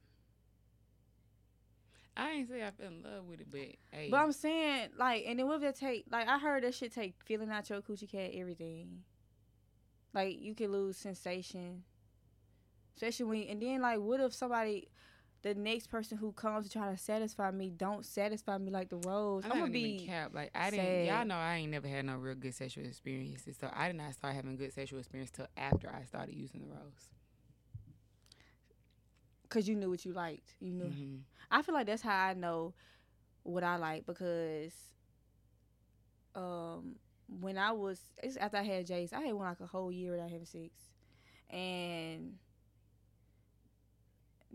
[SPEAKER 2] I ain't say I fell in love with it, but hey,
[SPEAKER 1] But I'm saying, like, and then what if that take like I heard that shit take feeling out your coochie cat, everything. Like you could lose sensation. Especially when and then like what if somebody the next person who comes to try to satisfy me don't satisfy me like the rose.
[SPEAKER 2] I'm
[SPEAKER 1] I'm gonna be
[SPEAKER 2] cap. Like I didn't. Y'all know I ain't never had no real good sexual experiences. So I did not start having good sexual experience till after I started using the rose.
[SPEAKER 1] Because you knew what you liked. You knew.
[SPEAKER 2] hmm
[SPEAKER 1] I feel like that's how I know what I like because um when I was after I had Jace, I had one like a whole year without having sex. And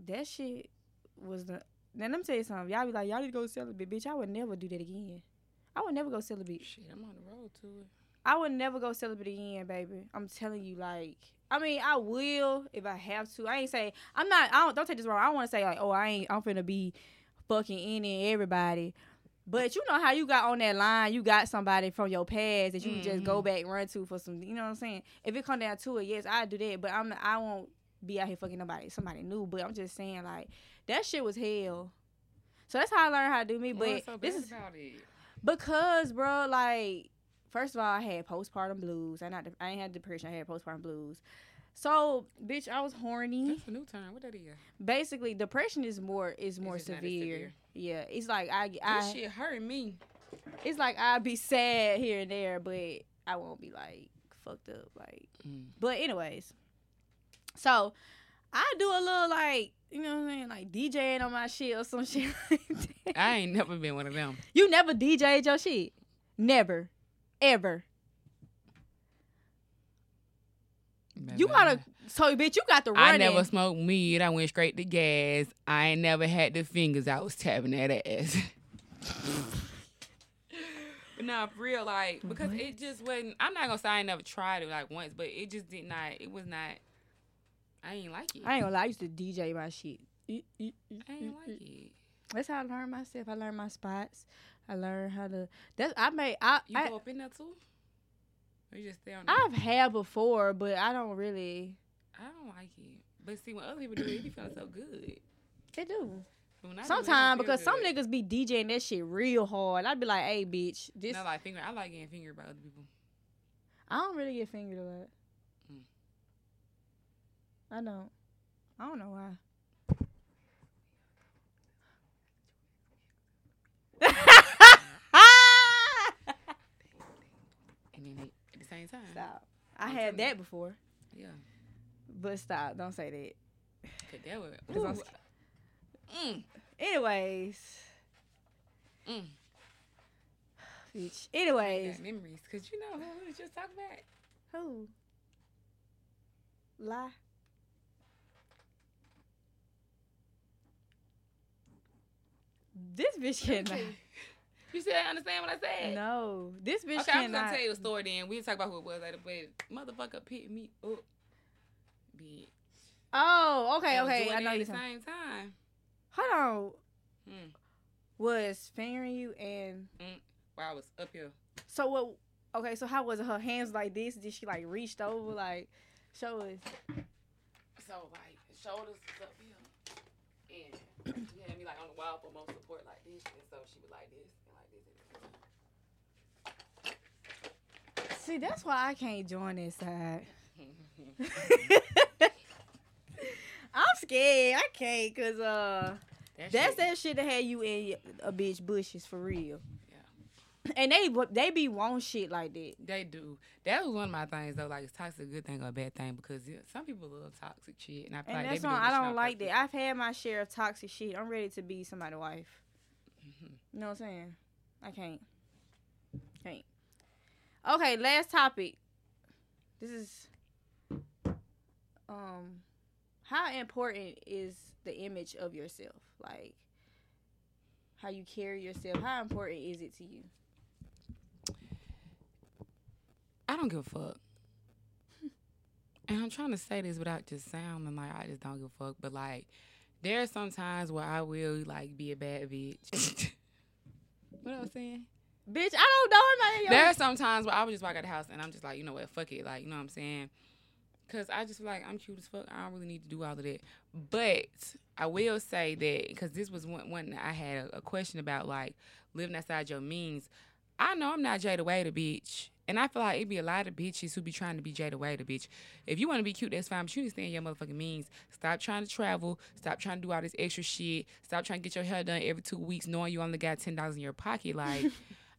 [SPEAKER 1] that shit was the now let me tell you something. Y'all be like, y'all need to go celibate, bitch. I would never do that again. I would never go celibate.
[SPEAKER 2] Shit, I'm on the road to it.
[SPEAKER 1] I would never go celibate again, baby. I'm telling you, like, I mean, I will if I have to. I ain't say I'm not. I don't. Don't take this wrong. I don't want to say like, oh, I ain't. I'm finna be fucking any and everybody. But you know how you got on that line, you got somebody from your past that you can just go
[SPEAKER 2] Mhm.
[SPEAKER 1] back and run to for some. You know what I'm saying? If it come down to it, yes, I do that. But I'm. I won't be out here fucking nobody, somebody new. But I'm just saying, like, that shit was hell. So that's how I learned how to do me. But
[SPEAKER 2] so
[SPEAKER 1] this is
[SPEAKER 2] about it?
[SPEAKER 1] because, bro, like, first of all, I had postpartum blues. I not, I ain't had depression. I had postpartum blues. So, bitch, I was horny.
[SPEAKER 2] That's a new term. What that is?
[SPEAKER 1] Basically, depression is more is more severe.
[SPEAKER 2] severe.
[SPEAKER 1] Yeah, it's like I,
[SPEAKER 2] This
[SPEAKER 1] I
[SPEAKER 2] shit hurt me.
[SPEAKER 1] it's like I'll be sad here and there, but I won't be like fucked up. Like,
[SPEAKER 2] Mm.
[SPEAKER 1] but anyways, so I do a little like you know what I'm saying, like DJing on my shit or some shit like that.
[SPEAKER 2] I ain't never been one of them.
[SPEAKER 1] You never DJ'd your shit, never, ever. You gotta, so bitch, you got the
[SPEAKER 2] right
[SPEAKER 1] I
[SPEAKER 2] never smoked weed. I went straight to gas. I ain't never had the fingers. I was tapping that ass. but nah, for real, like because
[SPEAKER 1] What?
[SPEAKER 2] it just wasn't. I'm not gonna say I never tried it like once, but it just did not. It was not. I ain't like it.
[SPEAKER 1] I ain't gonna lie, I used to DJ my shit.
[SPEAKER 2] I ain't like it.
[SPEAKER 1] That's how I learned myself. I learned my spots. I learned how to. That's I made. I,
[SPEAKER 2] You
[SPEAKER 1] I
[SPEAKER 2] go up in there too? Or you just stay on?
[SPEAKER 1] I've had before, but I don't really.
[SPEAKER 2] I don't like it. But see, when other people do it, it be feeling so good.
[SPEAKER 1] They do.
[SPEAKER 2] But when I do it, it don't
[SPEAKER 1] Sometimes because some niggas be DJing that shit real hard. I'd be like, hey, bitch, this.
[SPEAKER 2] No, like finger. I like getting fingered by other people.
[SPEAKER 1] I don't really get fingered a lot.
[SPEAKER 2] Mm.
[SPEAKER 1] I don't. I don't know why.
[SPEAKER 2] And then at the same time,
[SPEAKER 1] stop. I
[SPEAKER 2] I'm
[SPEAKER 1] had that before,
[SPEAKER 2] yeah.
[SPEAKER 1] but stop. Don't say that.
[SPEAKER 2] Cause that
[SPEAKER 1] I'm
[SPEAKER 2] mm,
[SPEAKER 1] Anyways,
[SPEAKER 2] mm.
[SPEAKER 1] bitch. Anyways,
[SPEAKER 2] memories. Cause you know who we was just talking about.
[SPEAKER 1] who? Lie. This bitch cannot.
[SPEAKER 2] You still understand what I said?
[SPEAKER 1] No, this bitch
[SPEAKER 2] Okay, I'm gonna tell you the story then. We'll talk about who it was later. But motherfucker picked me up. Bitch.
[SPEAKER 1] Oh, okay,
[SPEAKER 2] And
[SPEAKER 1] okay. I know
[SPEAKER 2] at
[SPEAKER 1] you.
[SPEAKER 2] the same time.
[SPEAKER 1] Hold on.
[SPEAKER 2] Mm.
[SPEAKER 1] Was fingering you and
[SPEAKER 2] While I was up here.
[SPEAKER 1] so what? Okay, so how was it? Her hands like this? Did she like reached over? Like, show us.
[SPEAKER 2] So like shoulders up here. And she like on the wall for most support like this. And so she was like this and like this.
[SPEAKER 1] See, that's why I can't join this side. I'm scared. I can't, cause uh,
[SPEAKER 2] That
[SPEAKER 1] that's
[SPEAKER 2] shit-
[SPEAKER 1] that shit that had you in a bitch bushes for real. And they they be want shit like that.
[SPEAKER 2] They do. That was one of my things though. Like, is toxic a good thing or a bad thing? Because yeah, some people love toxic shit, and I feel
[SPEAKER 1] And
[SPEAKER 2] like
[SPEAKER 1] that's why I don't like that. I've had my share of toxic shit. I'm ready to be somebody's wife.
[SPEAKER 2] Mhm.
[SPEAKER 1] You know what I'm saying? I can't. Can't. Okay, last topic. This is um how important is the image of yourself? Like how you carry yourself. How important is it to you?
[SPEAKER 2] I don't give a fuck. And I'm trying to say this without just sounding like I just don't give a fuck, but like there are some times where I will like be a bad bitch. what I was saying?
[SPEAKER 1] Bitch, I don't know your
[SPEAKER 2] There are some times where I would just walk out the house and I'm just like, you know what, fuck it, like you know what I'm saying? Cause I just feel like I'm cute as fuck. I don't really need to do all of that. But I will say that because this was one, one that I had a, a question about, like living outside your means. I know I'm not Jayda Wayda, bitch. And I feel like it'd be a lot of bitches who be trying to be Jayda Wayda, bitch. If you want to be cute, that's fine, but you need to stay in your motherfucking means. Stop trying to travel. Stop trying to do all this extra shit. Stop trying to get your hair done every two weeks, knowing you only got ten dollars in your pocket. Like,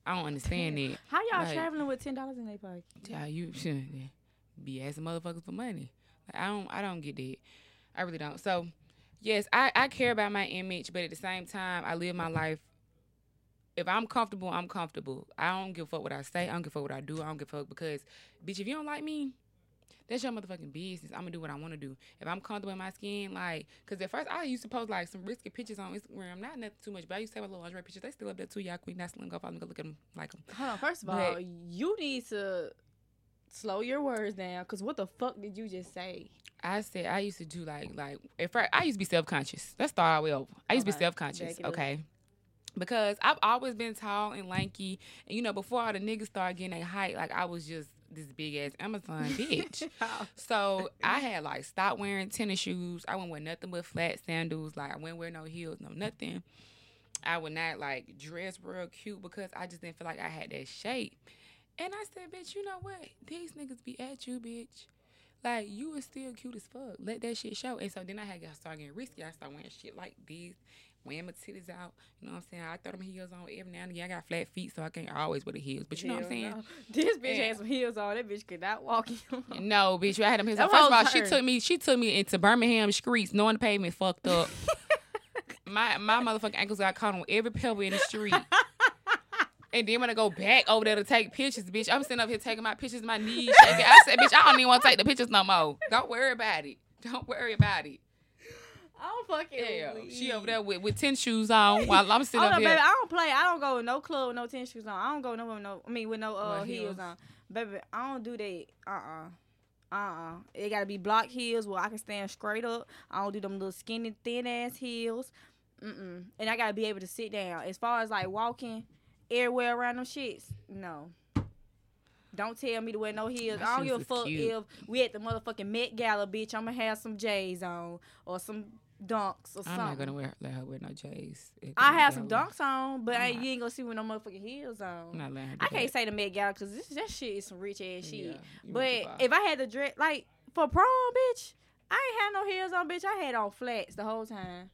[SPEAKER 2] I don't understand it.
[SPEAKER 1] How y'all
[SPEAKER 2] Like-
[SPEAKER 1] traveling with ten dollars in their pocket?
[SPEAKER 2] Yeah, you should be asking motherfuckers for money. Like, I don't, I don't get that. I really don't. So, yes, I, I care about my image, but at the same time, I live my life. If I'm comfortable, I'm comfortable. I don't give a fuck what I say. I don't give a fuck what I do. I don't give a fuck because, bitch, if you don't like me, that's your motherfucking business. I'm gonna do what I want to do. If I'm comfortable in my skin, like, cause at first I used to post like some risky pictures on Instagram, not nothing too much, but I used to have a little lingerie pictures. They still up there too. Y'all queen, not slim. Go follow me. Go look at them, like them.
[SPEAKER 1] Hold on. First of
[SPEAKER 2] But-
[SPEAKER 1] all, you need to slow your words down. Cause what the fuck did you just say?
[SPEAKER 2] I said I used to do like like at first I used to be self conscious. Let's start all the way over. I used to be self conscious, okay? Because I've always been tall and lanky, and you know before all the niggas started getting their height, like I was just this big ass Amazon bitch. So I had like stopped wearing tennis shoes. I wouldn't wear nothing but flat sandals. Like I wouldn't wear no heels, no nothing. I would not like dress real cute because I just didn't feel like I had that shape. And I said, bitch, you know what? These niggas be at you, bitch. Like you is still cute as fuck. Let that shit show. And so then I had got started getting risky. I started wearing shit like this, wearing my titties out. You know what I'm saying? I throw them heels on every now and again. I got flat feet, so I can't always wear the heels. But you know what I'm saying?
[SPEAKER 1] No. This bitch
[SPEAKER 2] Yeah.
[SPEAKER 1] had some heels on. That bitch could not walk.
[SPEAKER 2] No, bitch, I had them heels. On. First of all, she took me. She took me into Birmingham streets, knowing the pavement fucked up. my my motherfucking ankles got caught on every pebble in the street. And then when I go back over there to take pictures, bitch, I'm sitting up here taking my pictures, my knees shaking. I said, bitch, I don't even want to take the pictures no more. Don't worry about it. Don't worry about it.
[SPEAKER 1] I'm fucking.
[SPEAKER 2] Yeah, she over there with, with tennis shoes on while I'm sitting
[SPEAKER 1] Oh
[SPEAKER 2] up
[SPEAKER 1] no,
[SPEAKER 2] here.
[SPEAKER 1] baby, I don't play. I don't go with no club with no tennis shoes on. I don't go nowhere with no. I mean, with no uh, heels.
[SPEAKER 2] heels.
[SPEAKER 1] on. Baby, I don't do that. Uh uh-uh. uh. It gotta be block heels where I can stand straight up. I don't do them little skinny, thin ass heels. Mm-mm. And I gotta be able to sit down. As far as like walking everywhere around them shits, no. Don't tell me to wear no heels.
[SPEAKER 2] My
[SPEAKER 1] I don't give a fuck
[SPEAKER 2] cute.
[SPEAKER 1] if we at the motherfucking Met Gala, bitch. I'ma have some J's on or some dunks or something.
[SPEAKER 2] I'm not gonna wear let her wear no J's.
[SPEAKER 1] I have some dunks on, but
[SPEAKER 2] I'm
[SPEAKER 1] I, you ain't gonna see with no motherfucking heels
[SPEAKER 2] I'm
[SPEAKER 1] on.
[SPEAKER 2] not letting her
[SPEAKER 1] I can't
[SPEAKER 2] that.
[SPEAKER 1] say the Met Gala because this that shit is some rich ass shit.
[SPEAKER 2] Yeah,
[SPEAKER 1] but
[SPEAKER 2] went too far.
[SPEAKER 1] if I had the dress like for prom, bitch, I ain't had no heels on, bitch. I had on flats the whole time.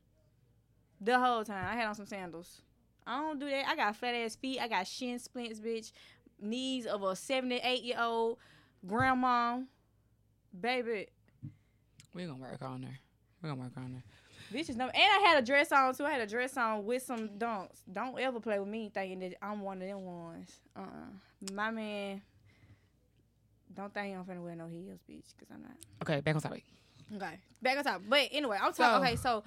[SPEAKER 1] The whole time I had on some sandals. I don't do that. I got flat ass feet. I got shin splints, bitch. Knees of a seventy-eight year old grandma, baby.
[SPEAKER 2] We're gonna work on her. We're gonna work on her.
[SPEAKER 1] Bitches know. And I had a dress on too. I had a dress on with some dunks. Don't ever play with me thinking that I'm one of them ones. Uh uh My man. Don't think I'm finna wear no heels, bitch, because I'm not.
[SPEAKER 2] Okay, back on topic.
[SPEAKER 1] Okay. Back on top. But anyway, I'm talking.
[SPEAKER 2] So-
[SPEAKER 1] okay, so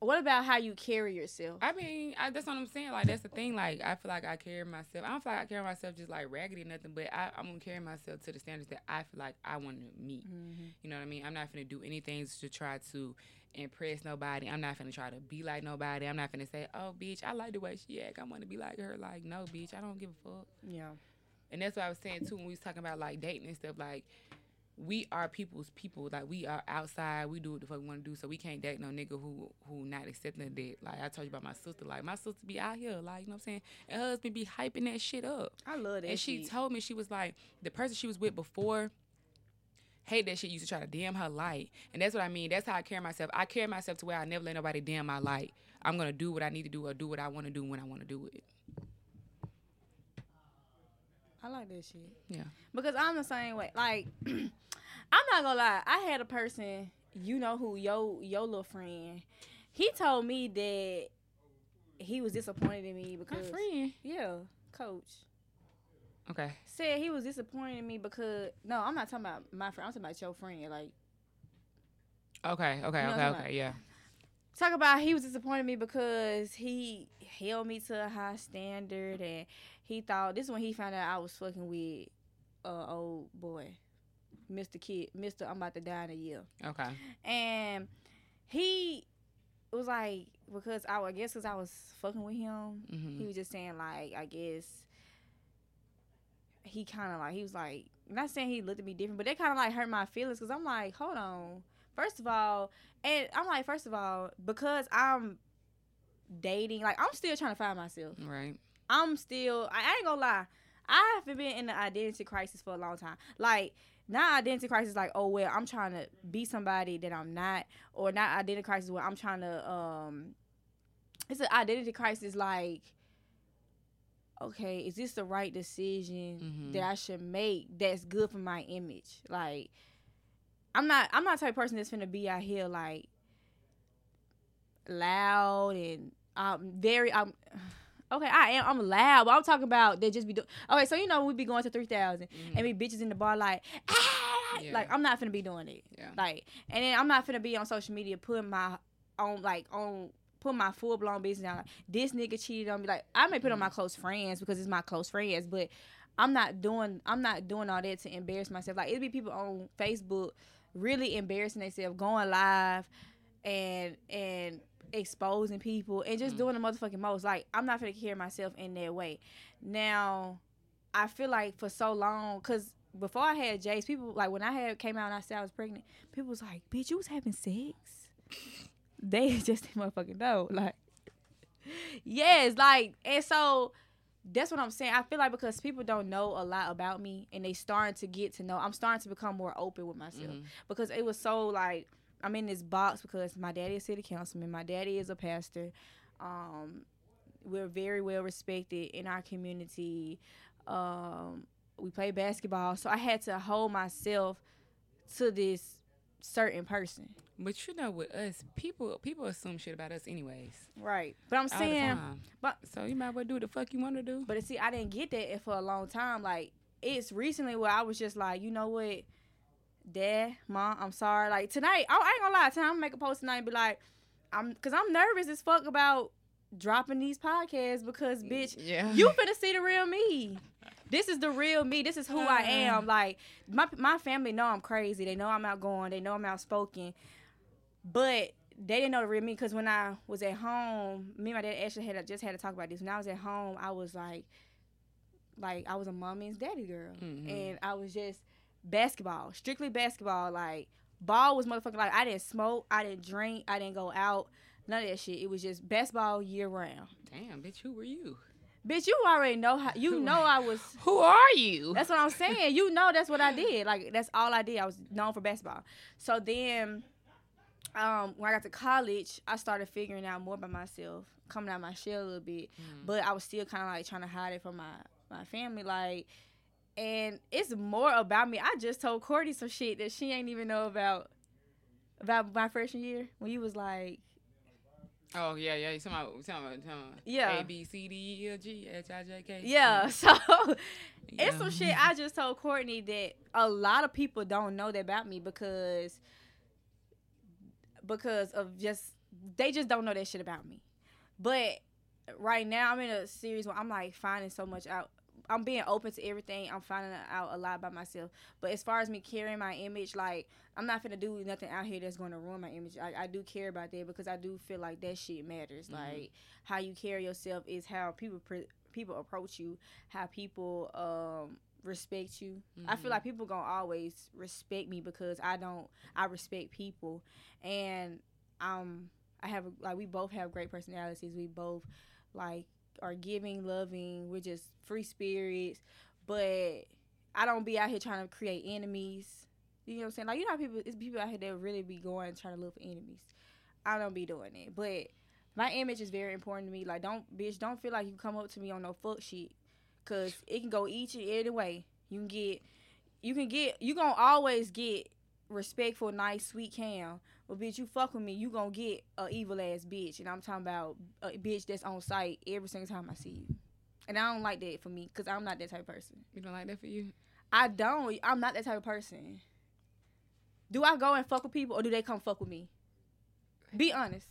[SPEAKER 1] what about how you carry yourself?
[SPEAKER 2] I mean, I, that's what I'm saying. Like that's the thing. Like I feel like I carry myself. I don't feel like I carry myself just like raggedy or nothing. But I, I'm gonna carry myself to the standards that I feel like I want to meet. Mm-hmm. You know what I mean? I'm not gonna do anything to try to impress nobody. I'm not gonna try to be like nobody. I'm not gonna say, oh, bitch, I like the way she act. I want to be like her. Like, no, bitch, I don't give a fuck.
[SPEAKER 1] Yeah.
[SPEAKER 2] And that's what I was saying too when we was talking about like dating and stuff. Like, we are people's people. Like, we are outside. We do what the fuck we want to do. So we can't date no nigga who who not accepting that. Like I told you about my sister. Like my sister be out here. Like you know what I'm saying. And her husband be hyping that shit up.
[SPEAKER 1] I love that.
[SPEAKER 2] and she
[SPEAKER 1] shit.
[SPEAKER 2] told me she was like the person she was with before. Hate that shit used to try to dim her light, and that's what I mean. That's how I carry myself. I carry myself to where I never let nobody dim my light. I'm gonna do what I need to do or do what I want to do when I want to do it.
[SPEAKER 1] I like that shit.
[SPEAKER 2] Yeah.
[SPEAKER 1] Because I'm the same way. Like, I'm not gonna lie. I had a person, you know who, yo, your little friend. He told me that he was disappointed in me
[SPEAKER 2] My
[SPEAKER 1] because
[SPEAKER 2] friend.
[SPEAKER 1] yeah, coach
[SPEAKER 2] Okay.
[SPEAKER 1] said he was disappointed in me because no, I'm not talking about my friend. I'm talking about your friend. Like,
[SPEAKER 2] Okay. Okay.
[SPEAKER 1] You know
[SPEAKER 2] okay. Okay. Yeah.
[SPEAKER 1] talk about he was disappointed in me because he held me to a high standard and he thought this is when he found out I was fucking with uh old boy, Mr. Kid, Mr. I'm about to die in a year.
[SPEAKER 2] Okay.
[SPEAKER 1] and he was like because I, I guess because I was fucking with him,
[SPEAKER 2] hmm
[SPEAKER 1] he was just saying like I guess he kind of like he was like not saying he looked at me different, but that kind of like hurt my feelings because I'm like hold on, first of all, and I'm like first of all because I'm dating like I'm still trying to find myself.
[SPEAKER 2] Right.
[SPEAKER 1] I'm still I ain't gonna lie. I have been in the identity crisis for a long time. Like not identity crisis like, oh well, I'm trying to be somebody that I'm not, or not identity crisis where I'm trying to um it's an identity crisis like okay, is this the right decision
[SPEAKER 2] Mhm.
[SPEAKER 1] that I should make that's good for my image? Like I'm not I'm not the type of person that's gonna be out here like loud and um very um okay I am I'm loud but I'm talking about they just be doing okay so you know we be going to three thousand and be bitches in the bar like ah,
[SPEAKER 2] Yeah.
[SPEAKER 1] like I'm not finna be doing it.
[SPEAKER 2] Yeah.
[SPEAKER 1] like and then I'm not finna be on social media putting my on like on put my full blown business down. Like this nigga cheated on me like I may put on my close friends because it's my close friends but I'm not doing I'm not doing all that to embarrass myself. Like it'd be people on Facebook really embarrassing themselves going live and and exposing people and just
[SPEAKER 2] Mm.
[SPEAKER 1] doing the motherfucking most. Like I'm not gonna carry myself in that way. Now, I feel like for so long, cause before I had Jace, people like when I had came out and I said I was pregnant, people was like, "Bitch, you was having sex." they just didn't motherfucking know, like. Yes, like, and so that's what I'm saying. I feel like because people don't know a lot about me and they starting to get to know, I'm starting to become more open with myself
[SPEAKER 2] Mhm.
[SPEAKER 1] because it was so like I'm in this box because my daddy is city councilman, my daddy is a pastor. Um, we're very well respected in our community. Um, we play basketball, so I had to hold myself to this certain person.
[SPEAKER 2] But you know, with us, people people assume shit about us anyways.
[SPEAKER 1] Right. But I'm saying, but
[SPEAKER 2] So you might as well do the fuck you want to do.
[SPEAKER 1] But see, I didn't get that for a long time. Like it's recently where I was just like, you know what, Dad, Mom, I'm sorry. Like tonight, I, I ain't gonna lie. Tonight I'm gonna make a post tonight and be like, I'm, cause I'm nervous as fuck about dropping these podcasts because bitch,
[SPEAKER 2] Yeah.
[SPEAKER 1] you finna see the real me. This is the real me. This is who I am. Like my my family know I'm crazy. They know I'm outgoing. They know I'm outspoken. But they didn't know the real me because when I was at home, me and my dad actually had just had to talk about this. When I was at home, I was like, like I was a mommy's daddy girl,
[SPEAKER 2] Mhm.
[SPEAKER 1] and I was just basketball, strictly basketball. Like ball was motherfucking like I didn't smoke, I didn't drink, I didn't go out, none of that shit. It was just basketball year round.
[SPEAKER 2] Damn, bitch, who were you?
[SPEAKER 1] Bitch, you already know how. You know I was.
[SPEAKER 2] Who are you?
[SPEAKER 1] That's what I'm saying. You know that's what I did. Like that's all I did. I was known for basketball. So then, um, when I got to college, I started figuring out more about myself, coming out of my shell a little bit.
[SPEAKER 2] Mhm.
[SPEAKER 1] But I was still kind of like trying to hide it from my my family. Like, and it's more about me. I just told Courtney some shit that she ain't even know about about my freshman year when you was like,
[SPEAKER 2] Oh yeah, yeah. You talking about, you talking about, you talking about
[SPEAKER 1] Yeah.
[SPEAKER 2] A B C D E F G H I J K.
[SPEAKER 1] yeah. So
[SPEAKER 2] Yeah.
[SPEAKER 1] It's some shit I just told Courtney that a lot of people don't know that about me because because of just they just don't know that shit about me. But right now I'm in a series where I'm like finding so much out. I'm being open to everything. I'm finding out a lot about myself. But as far as me carrying my image, like I'm not gonna do nothing out here that's gonna ruin my image. I, I do care about that because I do feel like that shit matters.
[SPEAKER 2] Mhm.
[SPEAKER 1] Like how you carry yourself is how people pre- people approach you, how people um respect you. I feel
[SPEAKER 2] Mhm.
[SPEAKER 1] like people gonna always respect me because I don't. I respect people, and um, I have like we both have great personalities. We both like are giving, loving. We're just free spirits, but I don't be out here trying to create enemies. You know what I'm saying? Like you know, people it's people out here that really be going trying to look for enemies. I don't be doing it, but my image is very important to me. Like don't bitch, don't feel like you come up to me on no fuck shit, cause it can go each and every way. You can get, you can get, you gonna always get respectful, nice, sweet Cam. But bitch, you fuck with me, you gonna get a evil ass bitch, and I'm talking about a bitch that's on site every single time I see you. And I don't like that for me, cause I'm not that type of person.
[SPEAKER 2] You don't like that for you?
[SPEAKER 1] I don't. I'm not that type of person. Do I go and fuck with people, or do they come fuck with me? Be honest.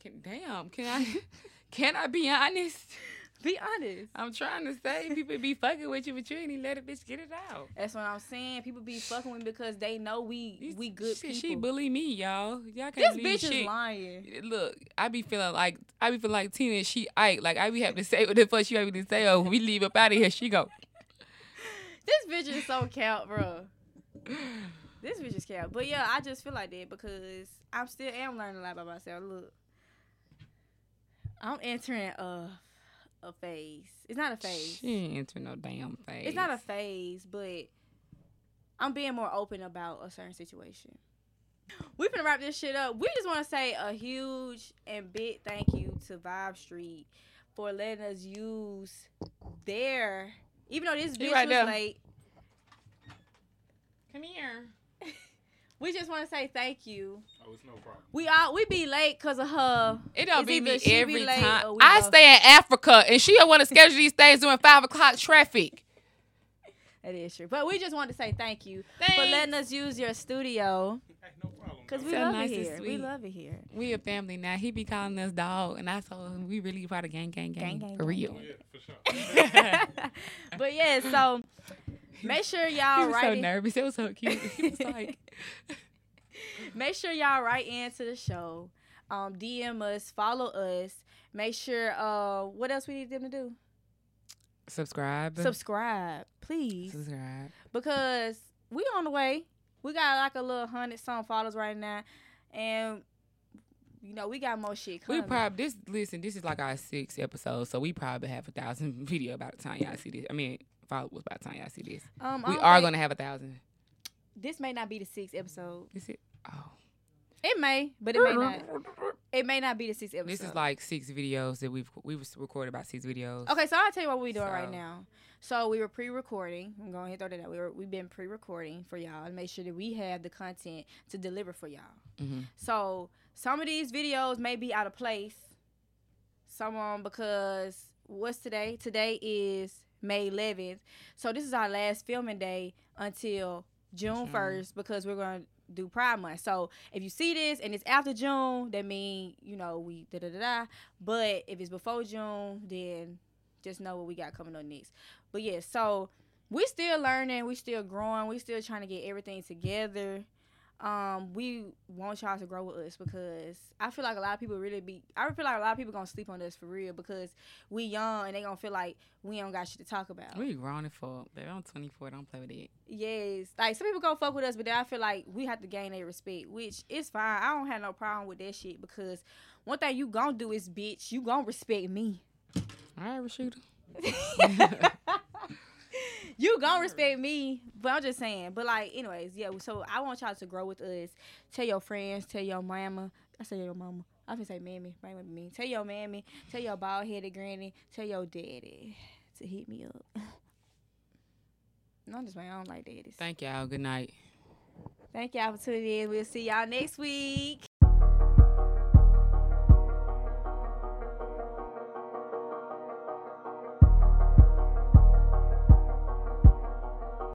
[SPEAKER 2] Can, damn, can I? can I be honest?
[SPEAKER 1] Be honest.
[SPEAKER 2] I'm trying to say people be fucking with you, but you ain't even let a bitch get it out.
[SPEAKER 1] That's what I'm saying. People be fucking with me because they know we
[SPEAKER 2] These-
[SPEAKER 1] we good
[SPEAKER 2] shit,
[SPEAKER 1] people.
[SPEAKER 2] She bully me, y'all. Y'all can't
[SPEAKER 1] this bitch
[SPEAKER 2] shit.
[SPEAKER 1] is lying.
[SPEAKER 2] Look, I be feeling like I be feeling like Tina. and She Ike. Like I be having to say what the fuck she having to say. Oh, when we leave up out of here, she go.
[SPEAKER 1] This bitch is so count, bro. This bitch is count. But yeah, I just feel like that because I'm still am learning a lot about myself. Look, I'm entering a a phase. It's not a phase.
[SPEAKER 2] She ain't entering no damn phase.
[SPEAKER 1] It's not a phase, but I'm being more open about a certain situation. We finna wrap this shit up. We just want to say a huge and big thank you to Vibe Street for letting us use their. Even though this
[SPEAKER 2] You
[SPEAKER 1] bitch
[SPEAKER 2] right
[SPEAKER 1] was
[SPEAKER 2] there.
[SPEAKER 1] late,
[SPEAKER 2] Come here.
[SPEAKER 1] We just want to say thank you.
[SPEAKER 3] Oh, it's no problem.
[SPEAKER 1] We all we be late cause of her.
[SPEAKER 2] It don't
[SPEAKER 1] It's
[SPEAKER 2] be me
[SPEAKER 1] she be
[SPEAKER 2] every
[SPEAKER 1] late
[SPEAKER 2] time. I
[SPEAKER 1] both-
[SPEAKER 2] stay in Africa, and she don't want to schedule these things during five o'clock traffic.
[SPEAKER 1] That is true. But we just want to say thank you for letting us use your studio
[SPEAKER 3] Hey, no problem.
[SPEAKER 1] because we
[SPEAKER 2] So
[SPEAKER 1] love
[SPEAKER 2] nice
[SPEAKER 1] it here. We
[SPEAKER 2] sweet.
[SPEAKER 1] love it here.
[SPEAKER 2] We a family now. He be calling us dog, and I told him we really part of gang, gang, gang,
[SPEAKER 1] Gang, gang,
[SPEAKER 2] for
[SPEAKER 1] gang,
[SPEAKER 2] real.
[SPEAKER 3] Oh, yeah, for sure.
[SPEAKER 1] but yeah, so make sure y'all
[SPEAKER 2] was so
[SPEAKER 1] in,
[SPEAKER 2] nervous. It was so cute. He was like,
[SPEAKER 1] make sure y'all write into the show. Um, DM us, follow us. Make sure uh what else we need them to do?
[SPEAKER 2] subscribe.
[SPEAKER 1] Subscribe, please.
[SPEAKER 2] Subscribe.
[SPEAKER 1] Because we on the way. We got like a little hundred some followers right now. And you know, we got more shit coming.
[SPEAKER 2] We probably this listen. This is like our sixth episode, so we probably have a thousand video by the time y'all see this. I mean, followers by the time y'all see this.
[SPEAKER 1] um,
[SPEAKER 2] We are gonna have a thousand.
[SPEAKER 1] this may not be the sixth episode.
[SPEAKER 2] Is it? Oh,
[SPEAKER 1] It may, but it may not. It may not be the sixth episode.
[SPEAKER 2] This is like six videos that we've we recorded about six videos.
[SPEAKER 1] Okay, so I'll tell you what we're doing right now. So we were pre-recording. I'm going to throw that out. We were we've been pre-recording for y'all to make sure that we have the content to deliver for y'all.
[SPEAKER 2] Mhm.
[SPEAKER 1] So some of these videos may be out of place. Some of 'em because what's today? Today is May 11th. So this is our last filming day until June
[SPEAKER 2] June.
[SPEAKER 1] 1st because we're going to do Pride Month. So if you see this and it's after June, that mean you know we da da da da. But if it's before June, then just know what we got coming on next. But yeah, so we're still learning, we're still growing, we're still trying to get everything together. Um, we want y'all to grow with us because I feel like a lot of people really be. I feel like a lot of people gonna sleep on us for real because we young and they gonna feel like we don't got shit to talk about.
[SPEAKER 2] We grown and fuck, baby. I'm 24. Don't play with it.
[SPEAKER 1] Yes, like some people gonna fuck with us, but then I feel like we have to gain their respect, which is fine. I don't have no problem with that shit because one thing you gonna do is, bitch, you gonna respect me.
[SPEAKER 2] All right, Rashida.
[SPEAKER 1] you gonna respect me, but I'm just saying. But like, anyways, yeah. So I want y'all to grow with us. Tell your friends. Tell your mama. I say your mama. I can say mammy. Right with me. Tell your mammy. Tell your bald headed granny. Tell your daddy to hit me up. No, I'm just saying. I don't like daddies.
[SPEAKER 2] Thank y'all. Good night.
[SPEAKER 1] Thank y'all for tuning in. We'll see y'all next week.